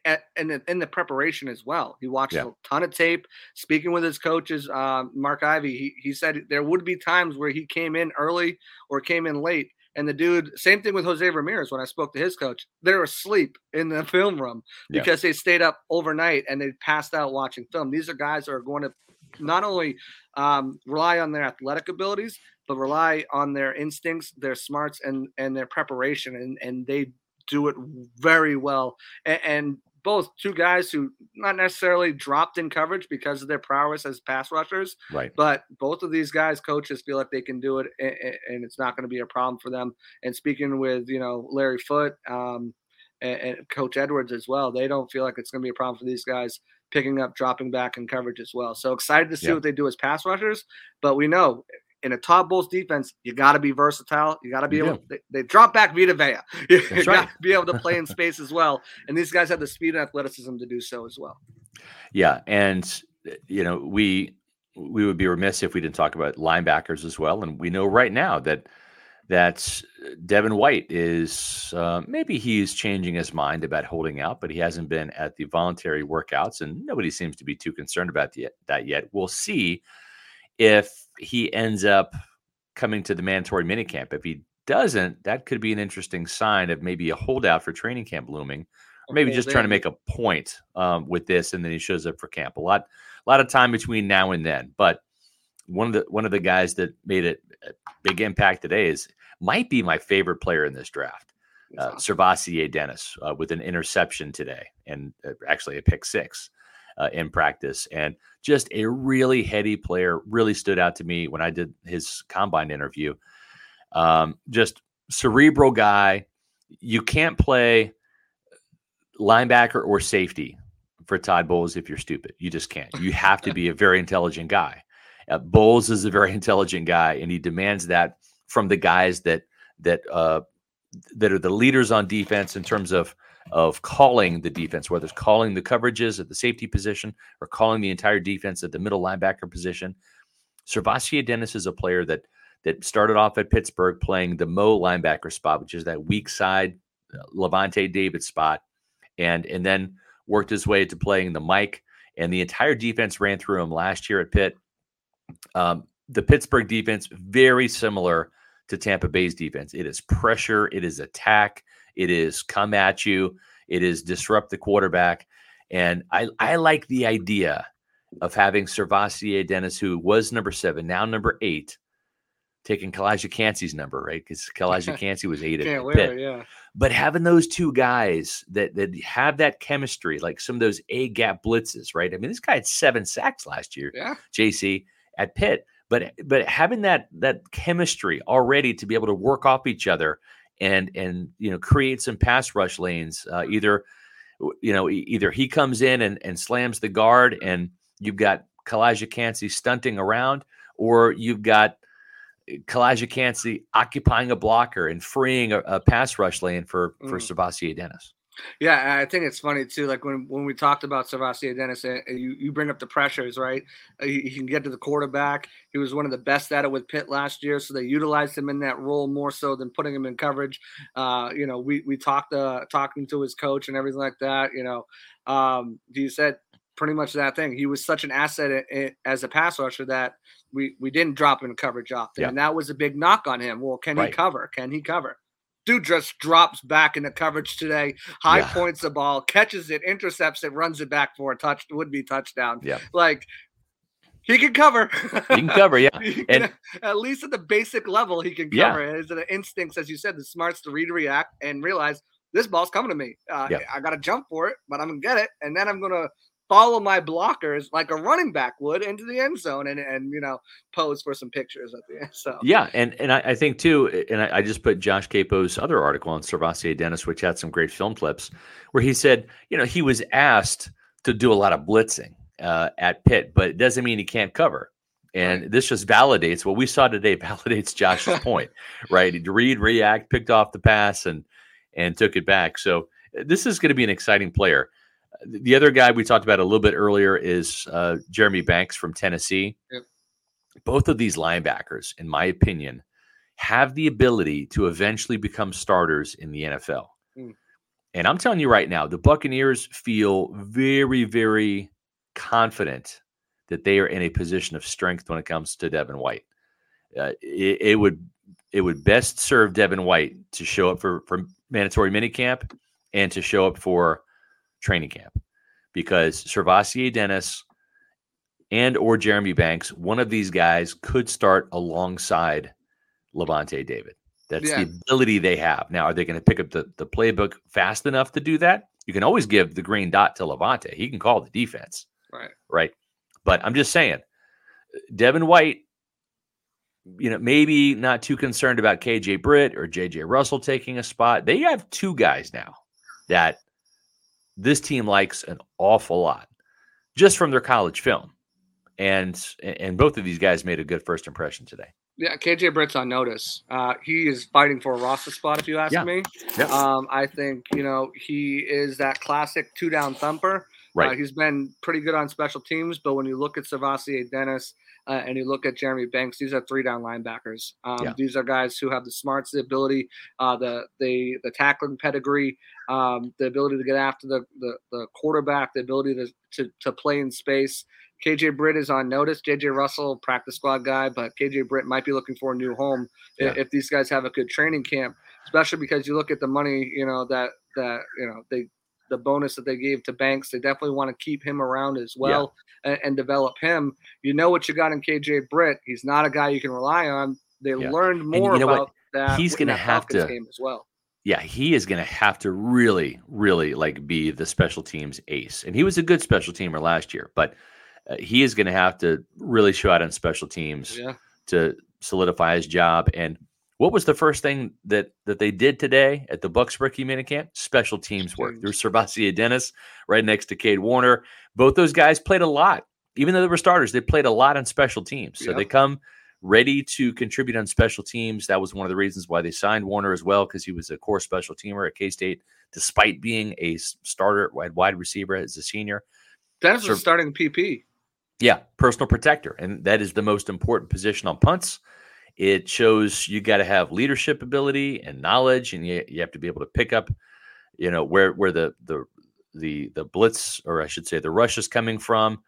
at, in, in the preparation as well. He watched yeah. a ton of tape. Speaking with his coaches, uh, Mark Ivy, he, he said there would be times where he came in early or came in late And the dude, same thing with Jose Ramirez. When I spoke to his coach, they're asleep in the film room because yeah. they stayed up overnight and they passed out watching film. These are guys that are going to not only um, rely on their athletic abilities, but rely on their instincts, their smarts, and and their preparation, and and they do it very well. And, and both two guys who not necessarily dropped in coverage because of their prowess as pass rushers, right? But both of these guys, coaches feel like they can do it, and, and it's not going to be a problem for them. And speaking with you know Larry Foote um, and, and Coach Edwards as well, they don't feel like it's going to be a problem for these guys picking up, dropping back in coverage as well. So excited to see what they do as pass rushers. But we know in a Todd Bowles defense, you got to be versatile. You got to be able. To, they, they, drop back Vita Vea. You, you got to be able to play in space as well. And these guys have the speed and athleticism to do so as well. Yeah, and you know we we would be remiss if we didn't talk about linebackers as well. And we know right now that that Devin White is uh, maybe he's changing his mind about holding out, but he hasn't been at the voluntary workouts, and nobody seems to be too concerned about the, that yet. We'll see if he ends up coming to the mandatory minicamp. If he doesn't, that could be an interesting sign of maybe a holdout for training camp looming, or maybe just trying to make a point um, with this, and then he shows up for camp. A lot, a lot of time between now and then, but one of the one of the guys that made it a big impact today is might be my favorite player in this draft. Uh, SirVocea Dennis uh, with an interception today and uh, actually a pick six uh, in practice. And just a really heady player, really stood out to me when I did his combine interview. Um, just cerebral guy. You can't play linebacker or safety for Todd Bowles if you're stupid. You just can't. You have to be a very intelligent guy. Uh, Bowles is a very intelligent guy, and he demands that from the guys that that uh, that are the leaders on defense in terms of of calling the defense, whether it's calling the coverages at the safety position or calling the entire defense at the middle linebacker position. SirVocea Dennis is a player that that started off at Pittsburgh playing the Mo linebacker spot, which is that weak side Lavonte David spot, and and then worked his way to playing the Mike. And the entire defense ran through him last year at Pitt. Um, the Pittsburgh defense very similar to Tampa Bay's defense. It is pressure, it is attack, it is come at you, it is disrupt the quarterback. And I, I like the idea of having SirVocea Dennis, who was number seven, now number eight, taking Calijah Kancey's number, right? Because Calijah Kancey was eight at Pitt. yeah. But having those two guys that that have that chemistry, like some of those A gap blitzes, right? I mean, this guy had seven sacks last year, yeah. JC at Pitt. But but having that that chemistry already to be able to work off each other and and you know create some pass rush lanes, uh, either you know either he comes in and, and slams the guard and you've got Kancey stunting around, or you've got Calijah Kancey occupying a blocker and freeing a, a pass rush lane for for mm. SirVocea Dennis. Yeah, I think it's funny too. Like when, when we talked about SirVocea Dennis, uh, you, you bring up the pressures, right? Uh, he, he, can get to the quarterback. He was one of the best at it with Pitt last year, so they utilized him in that role more so than putting him in coverage. Uh, you know, we we talked uh, talking to his coach and everything like that. You know, um, he said pretty much that thing. He was such an asset as a pass rusher that we we didn't drop him in coverage often, yeah. and that was a big knock on him. Well, can right. he cover? Can he cover? Dude just drops back into coverage today, high yeah. points the ball, catches it, intercepts it, runs it back for a touch would be touchdown. Yeah. Like he can cover. he can cover, yeah. can, and at least at the basic level, he can cover. Yeah. His instincts, as you said, the smarts to read, react, and realize this ball's coming to me. Uh, yeah. I got to jump for it, but I'm gonna get it, and then I'm gonna follow my blockers like a running back would into the end zone and and you know pose for some pictures at the end. So yeah, and and I, I think too, and I, I, just put Josh Queipo's other article on SirVocea Dennis, which had some great film clips, where he said, you know, he was asked to do a lot of blitzing uh, at Pitt, but it doesn't mean he can't cover. And right. this just validates what we saw today. Validates Josh's point, right? He read, react, picked off the pass, and and took it back. So this is going to be an exciting player. The other guy we talked about a little bit earlier is uh, Jeremy Banks from Tennessee. Yep. Both of these linebackers, in my opinion, have the ability to eventually become starters in the NFL. Mm. And I'm telling you right now, the Buccaneers feel very, very confident that they are in a position of strength when it comes to Devin White. Uh, it, it, would it would best serve Devin White to show up for for mandatory minicamp and to show up for training camp because SirVocea Dennis and or Jeremy Banks, one of these guys could start alongside Lavonte David. That's yeah. the ability they have. Now, are they going to pick up the, the playbook fast enough to do that? You can always give the green dot to Lavonte. He can call the defense. Right. Right. But I'm just saying, Devin White, you know, maybe not too concerned about KJ Britt or JJ Russell taking a spot. They have two guys now that this team likes an awful lot just from their college film. And and both of these guys made a good first impression today. Yeah, KJ Britt's on notice. Uh, he is fighting for a roster spot, if you ask yeah. me. Yeah. Um, I think you know he is that classic two down thumper. Right. Uh, he's been pretty good on special teams, but when you look at SirVocea Dennis uh, and you look at Jeremy Banks, these are three down linebackers. Um, yeah. These are guys who have the smarts, the ability, uh, the the the tackling pedigree, um, the ability to get after the, the, the quarterback, the ability to, to to play in space. KJ Britt is on notice. JJ Russell, practice squad guy, but KJ Britt might be looking for a new home yeah. if these guys have a good training camp, especially because you look at the money, you know, that that you know they the bonus that they gave to Banks. They definitely want to keep him around as well yeah. and, and, develop him. You know what you got in KJ Britt. He's not a guy you can rely on. They yeah. learned more you know about what? that. He's going to have to game as well. Yeah, he is going to have to really, really like be the special teams ace. And he was a good special teamer last year, but uh, he is going to have to really show out on special teams yeah. to solidify his job. And what was the first thing that that they did today at the Bucs rookie minicamp? Special teams work. There's SirVocea Dennis right next to Kade Warner. Both those guys played a lot, even though they were starters. They played a lot on special teams, so they come ready to contribute on special teams. That was one of the reasons why they signed Warner as well, because he was a core special teamer at K State, despite being a starter wide wide receiver as a senior. Dennis was starting PP. Yeah, personal protector, and that is the most important position on punts. It shows you got to have leadership ability and knowledge, and you, you have to be able to pick up, you know, where where the the the the blitz, or I should say, the rush is coming from,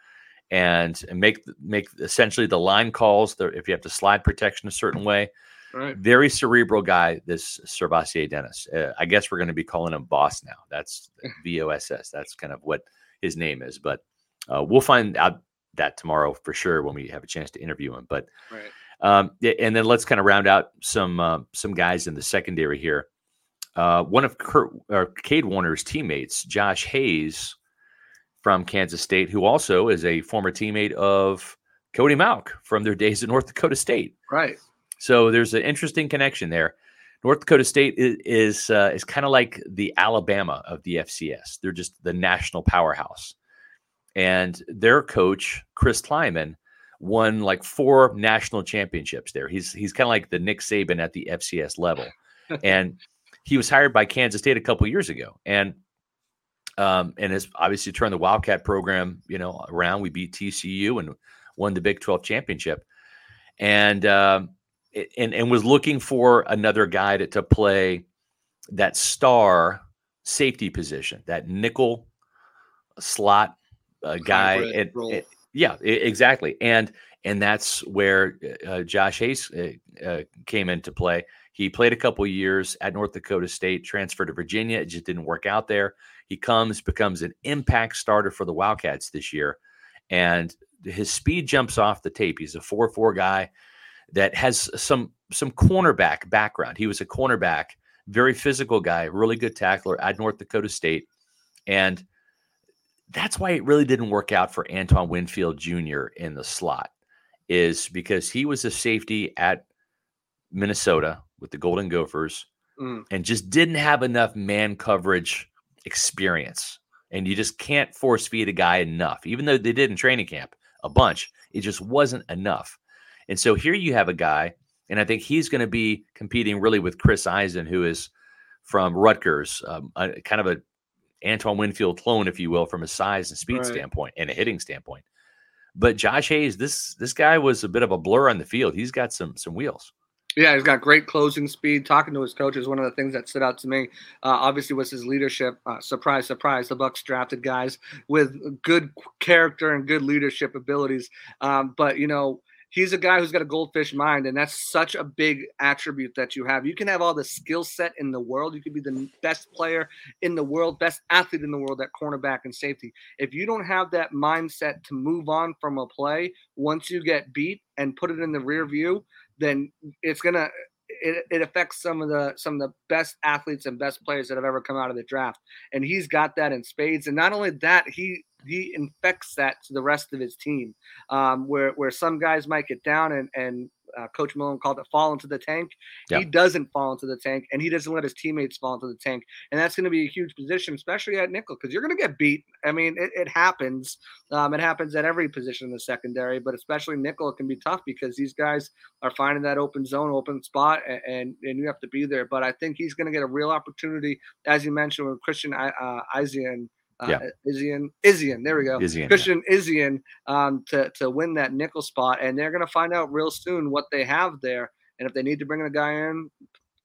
and, make make essentially the line calls. The, if you have to slide protection a certain way, right. very cerebral guy. This SirVocea Dennis. Uh, I guess we're going to be calling him Boss now. That's V O S S. That's kind of what his name is, but. Uh, we'll find out that tomorrow for sure when we have a chance to interview him. But right. Um, and then let's kind of round out some uh, some guys in the secondary here. Uh, one of Kurt or Kade Warner's teammates, Josh Hayes from Kansas State, who also is a former teammate of Cody Mauch from their days at North Dakota State. Right. So there's an interesting connection there. North Dakota State is is, uh, is kind of like the Alabama of the FCS. They're just the national powerhouse and their coach Chris Klieman won like four national championships there. He's he's kind of like the Nick Saban at the FCS level, and he was hired by Kansas State a couple years ago, and um, and has obviously turned the Wildcat program you know around. We beat TCU and won the Big Twelve championship, and um, and and was looking for another guy to, to play that star safety position, that nickel slot a guy. And, and, yeah, exactly. And and that's where uh, Josh Hayes uh, uh, came into play. He played a couple years at North Dakota State, transferred to Virginia. It just didn't work out there. He comes, becomes an impact starter for the Wildcats this year, and his speed jumps off the tape. He's a four-four guy that has some some cornerback background. He was a cornerback, very physical guy, really good tackler at North Dakota State, and that's why it really didn't work out for Antoine Winfield Jr. in the slot, is because he was a safety at Minnesota with the Golden Gophers mm. and just didn't have enough man coverage experience. And you just can't force feed a guy enough, even though they did in training camp a bunch. It just wasn't enough. And so here you have a guy, and I think he's going to be competing really with Chris Izien, who is from Rutgers, um, a, kind of a Antoine Winfield clone, if you will, from a size and speed right. standpoint and a hitting standpoint. But Josh Hayes, this this guy was a bit of a blur on the field. He's got some some wheels. Yeah, he's got great closing speed. Talking to his coach is one of the things that stood out to me. Uh, obviously, was his leadership. Uh, surprise, surprise! The Bucs drafted guys with good character and good leadership abilities. Um, but you know, he's a guy who's got a goldfish mind, and that's such a big attribute that you have. You can have all the skill set in the world. You could be the best player in the world, best athlete in the world at cornerback and safety. If you don't have that mindset to move on from a play once you get beat and put it in the rear view, then it's gonna it, it affects some of the some of the best athletes and best players that have ever come out of the draft. And he's got that in spades. And not only that, he he infects that to the rest of his team. Um, where where some guys might get down and and uh, Coach Malone called it fall into the tank. He doesn't fall into the tank, and he doesn't let his teammates fall into the tank, and that's going to be a huge position, especially at nickel, because you're going to get beat. I mean, it, it happens. Um, it happens at every position in the secondary, but especially nickel, it can be tough because these guys are finding that open zone, open spot, and and, and you have to be there. But I think he's going to get a real opportunity, as you mentioned, with Christian uh, Izien uh, yeah. Izien, Izien, there we go. Izien, Christian yeah. Izien um, to, to win that nickel spot. And they're going to find out real soon what they have there. And if they need to bring a guy in,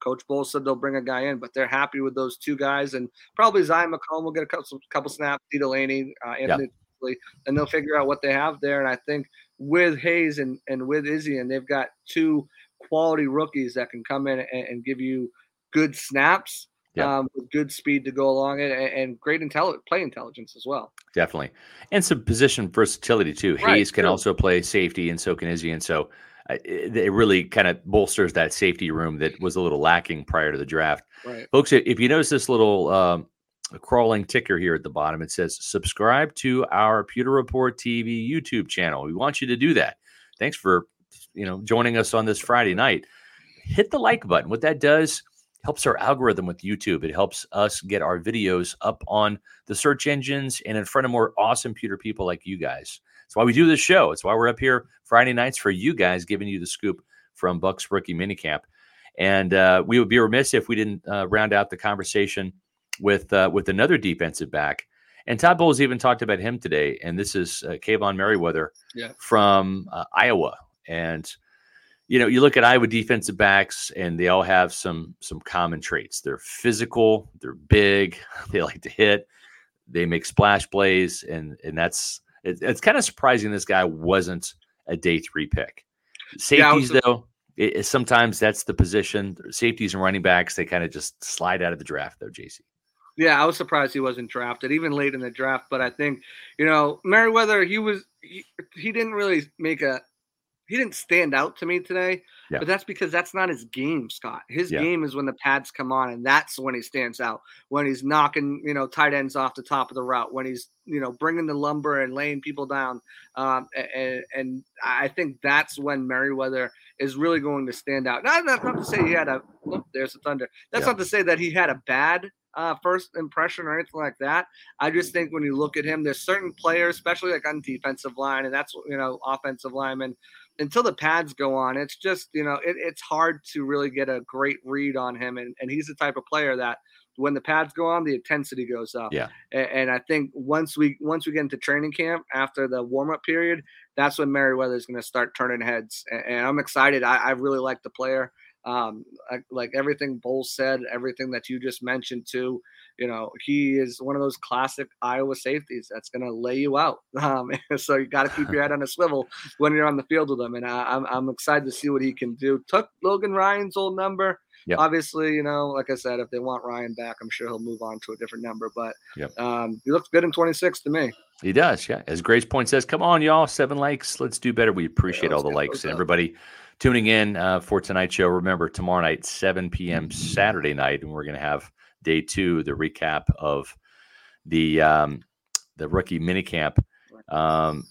Coach Bowles said they'll bring a guy in, but they're happy with those two guys. And probably Zion McCollum will get a couple, couple snaps, Dee Delaney, uh, Anthony, yeah. and they'll figure out what they have there. And I think with Hayes and, and with Izien, they've got two quality rookies that can come in and, and give you good snaps yeah. um, with good speed to go along it and, and great intelli- play intelligence as well. Definitely. And some position versatility too. Right, Hayes can true. also play safety and so can Izzy. And so uh, it, it, really kind of bolsters that safety room that was a little lacking prior to the draft. Right. Folks, if you notice this little um, crawling ticker here at the bottom, it says subscribe to our Pewter Report TV YouTube channel. We want you to do that. Thanks for you know joining us on this Friday night. Hit the like button. What that does helps our algorithm with YouTube. It helps us get our videos up on the search engines and in front of more awesome pewter people like you guys. That's why we do this show. It's why we're up here Friday nights for you guys, giving you the scoop from Bucs rookie minicamp. And uh, we would be remiss if we didn't uh, round out the conversation with uh, with another defensive back. And Todd Bowles even talked about him today. And this is uh, Kaevon Merriweather yeah. from uh, Iowa. And you know, you look at Iowa defensive backs, and they all have some some common traits. They're physical, they're big, they like to hit, they make splash plays, and and that's it, it's kind of surprising this guy wasn't a day three pick. Safeties yeah, though, it, it, sometimes that's the position. Safeties and running backs, they kind of just slide out of the draft though. JC. Yeah, I was surprised he wasn't drafted even late in the draft. But I think you know Merriweather, he was he, he didn't really make a he didn't stand out to me today, yeah. but that's because that's not his game, Scott. His yeah. game is when the pads come on, and that's when he stands out. When he's knocking, you know, tight ends off the top of the route. When he's, you know, bringing the lumber and laying people down. Um, and, and, I think that's when Merriweather is really going to stand out. Not, not, not to say he had a. Look, there's the thunder. That's yeah. not to say that he had a bad uh, first impression or anything like that. I just think when you look at him, there's certain players, especially like on defensive line, and that's you know offensive linemen until the pads go on, it's just you know it, it's hard to really get a great read on him, and and he's the type of player that when the pads go on, the intensity goes up. Yeah. And, and I think once we once we get into training camp after the warm up period, that's when Merriweather is going to start turning heads, and, and I'm excited. I, I really like the player. Um, like, like everything Bowles said, everything that you just mentioned too you know, he is one of those classic Iowa safeties that's going to lay you out. Um, so you got to keep your head on a swivel when you're on the field with him. And I, am I'm, I'm excited to see what he can do. Took Logan Ryan's old number. Yep. Obviously, you know, like I said, if they want Ryan back, I'm sure he'll move on to a different number. But yep. um, he looks good in 26 to me. He does, yeah. As Grace Point says, come on, y'all, seven likes. Let's do better. We appreciate yeah, all the likes and everybody tuning in uh, for tonight's show. Remember, tomorrow night, 7 p.m. Saturday night, and we're going to have – day two, the recap of the um, the rookie minicamp. Um,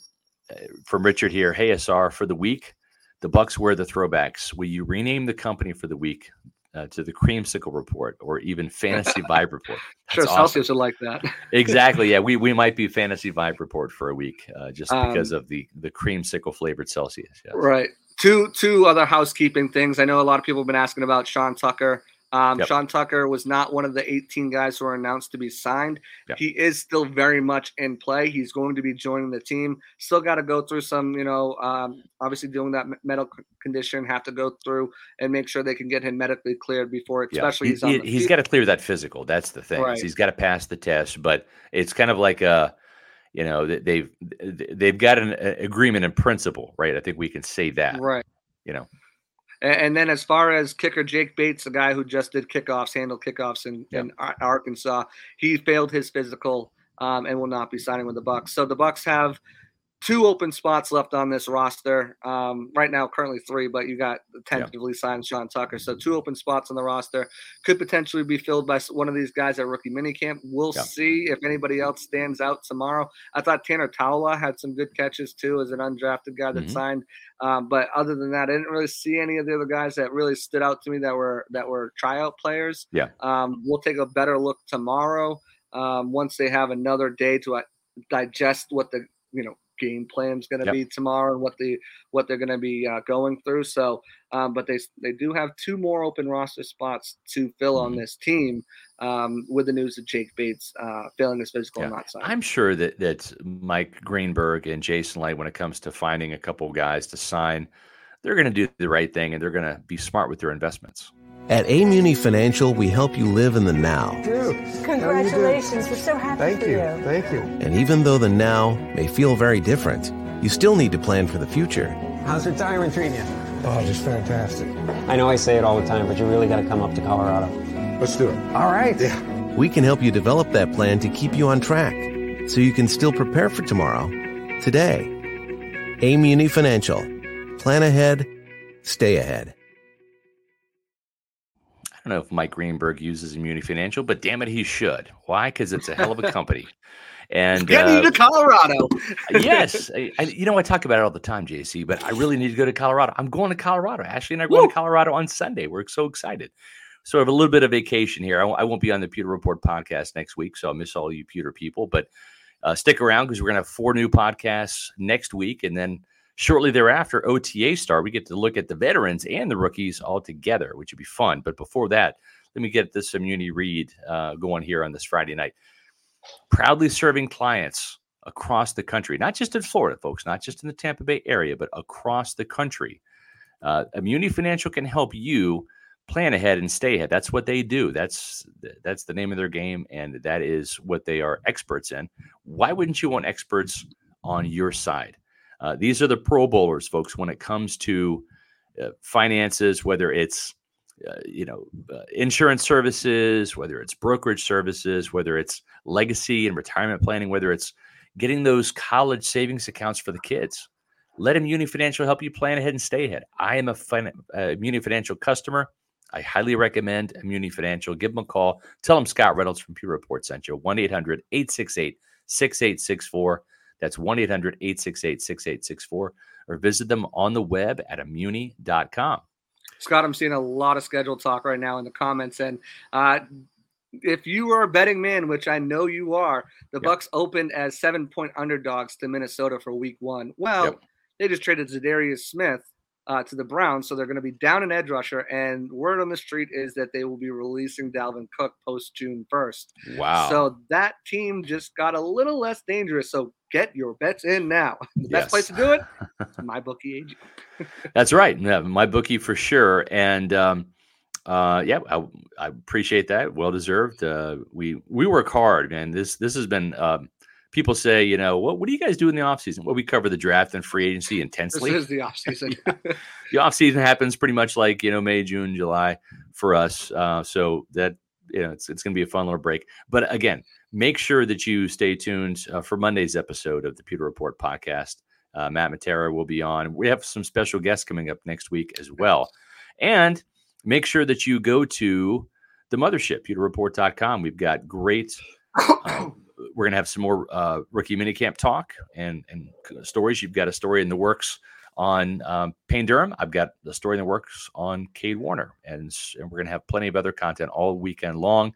from Richard here, hey SR for the week, the Bucs wear the throwbacks. Will you rename the company for the week uh, to the Creamsicle Report or even Fantasy Vibe Report? That's sure, awesome. Celsius would like that. exactly. Yeah, we we might be Fantasy Vibe Report for a week uh, just because um, of the the creamsicle flavored Celsius. Yes. Right. Two two other housekeeping things. I know a lot of people have been asking about Sean Tucker. Um, yep. Sean Tucker was not one of the 18 guys who are announced to be signed. Yep. He is still very much in play. He's going to be joining the team. Still got to go through some, you know, um, obviously doing that medical condition, have to go through and make sure they can get him medically cleared before, especially yeah. he, he's, he's got to clear that physical. That's the thing. Right. He's got to pass the test, but it's kind of like a you know they've they've got an agreement in principle, right? I think we can say that, right? You know. And then, as far as kicker Jake Bates, the guy who just did kickoffs, handled kickoffs in, yep. in Arkansas, he failed his physical um, and will not be signing with the Bucs. So the Bucs have two open spots left on this roster. Um, right now, currently three, but you got tentatively yeah. signed Sean Tucker. So two open spots on the roster could potentially be filled by one of these guys at rookie minicamp. We'll yeah. see if anybody else stands out tomorrow. I thought Tanner Taula had some good catches too as an undrafted guy that mm-hmm. signed. Um, but other than that, I didn't really see any of the other guys that really stood out to me that were that were tryout players. Yeah. Um, we'll take a better look tomorrow um, once they have another day to uh, digest what the you know game plan is going to yep. be tomorrow and what the what they're going to be uh, going through. So, um, but they they do have two more open roster spots to fill mm-hmm. on this team. Um, with the news of Jake Bates uh, failing his physical yeah. not signing. I'm sure that that Mike Greenberg and Jason Licht, when it comes to finding a couple of guys to sign, they're going to do the right thing and they're going to be smart with their investments. At Amuni Financial, we help you live in the now. Dude, congratulations. We're so happy Thank for you. you. Thank you. And even though the now may feel very different, you still need to plan for the future. How's retirement treating you? Oh, just fantastic. I know I say it all the time, but you really got to come up to Colorado. Let's do it. All right. Yeah. We can help you develop that plan to keep you on track so you can still prepare for tomorrow today. Amuni Financial. Plan ahead, stay ahead. I don't know if Mike Greenberg uses Amuni Financial, but damn it, he should. Why? Because it's a hell of a company. And get uh, to Colorado. yes, I, I, you know I talk about it all the time, JC. But I really need to go to Colorado. I'm going to Colorado. Ashley and I are going to Colorado on Sunday. We're so excited. So I have a little bit of vacation here. I, I won't be on the Pewter Report podcast next week, so I'll miss all you Pewter people. But uh, stick around because we're going to have four new podcasts next week, and then Shortly thereafter, OTA Star, we get to look at the veterans and the rookies all together, which would be fun. But before that, let me get this immunity read uh, going here on this Friday night. Proudly serving clients across the country, not just in Florida, folks, not just in the Tampa Bay area, but across the country. Uh, Amuni Financial can help you plan ahead and stay ahead. That's what they do. That's that's the name of their game, and that is what they are experts in. Why wouldn't you want experts on your side? Uh, these are the Pro Bowlers, folks, when it comes to uh, finances, whether it's uh, you know uh, insurance services, whether it's brokerage services, whether it's legacy and retirement planning, whether it's getting those college savings accounts for the kids. Let Amuni Financial help you plan ahead and stay ahead. I am a fin- uh, Financial customer. I highly recommend Amuni Financial. Give them a call. Tell them Scott Reynolds from Pew Report sent you. 1 800 868 6864. That's 1 800 868 6864 or visit them on the web at immuni.com. Scott, I'm seeing a lot of scheduled talk right now in the comments. And uh, if you are a betting man, which I know you are, the yep. Bucs opened as seven point underdogs to Minnesota for week one. Well, yep. they just traded Za'Darius Smith uh, to the Browns, so they're going to be down an edge rusher. And word on the street is that they will be releasing Dalvin Cook post June 1st. Wow. So that team just got a little less dangerous. So get your bets in now. The best place to do it, my bookie agent. That's right. Yeah, my bookie for sure. And um, uh, yeah, I, I, appreciate that. Well deserved. Uh, we we work hard, man. This this has been. Um, people say, you know, what what do you guys do in the offseason? Well, we cover the draft and free agency intensely. This is the offseason. the offseason happens pretty much like you know May, June, July for us. Uh, so that you know, it's it's going to be a fun little break. But again, make sure that you stay tuned uh, for Monday's episode of the Pewter Report podcast. Uh, Matt Matera will be on. We have some special guests coming up next week as well. And make sure that you go to the mothership, pewterreport.com. We've got great. Uh, we're going to have some more uh, rookie minicamp talk and, and stories. You've got a story in the works on um, Payne Durham. I've got the story in the works on Kade Warner. And, and we're going to have plenty of other content all weekend long.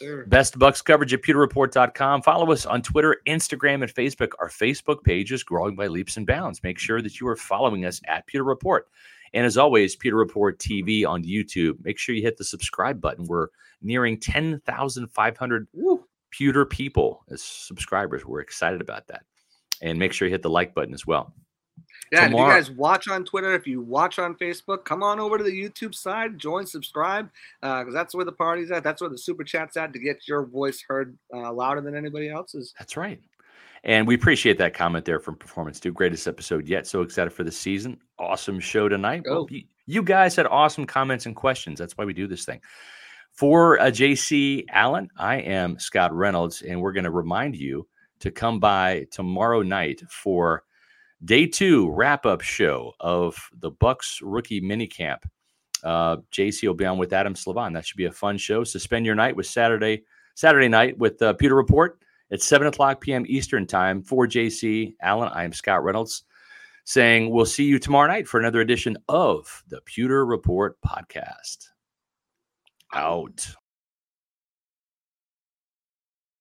Sure. Best Bucs coverage at pewterreport.com. Follow us on Twitter, Instagram, and Facebook. Our Facebook page is growing by leaps and bounds. Make sure that you are following us at Pewter Report. And as always, Pewter Report TV on YouTube. Make sure you hit the subscribe button. We're nearing 10,500 Pewter people as subscribers. We're excited about that. And make sure you hit the like button as well. Yeah, if you guys watch on Twitter, if you watch on Facebook, come on over to the YouTube side, join, subscribe, because uh, that's where the party's at. That's where the super chat's at to get your voice heard uh, louder than anybody else's. That's right. And we appreciate that comment there from Performance 2. Greatest episode yet. So excited for the season. Awesome show tonight. Well, you, you, guys had awesome comments and questions. That's why we do this thing. For uh, JC Allen, I am Scott Reynolds, and we're going to remind you to come by tomorrow night for day two wrap up show of the Bucs rookie minicamp. Uh, JC will be on with Adam Slavon. That should be a fun show. Suspend your night with Saturday Saturday night with uh, Pewter Report at 7 o'clock p.m. Eastern Time for JC Allen. I am Scott Reynolds saying we'll see you tomorrow night for another edition of the Pewter Report podcast. Out.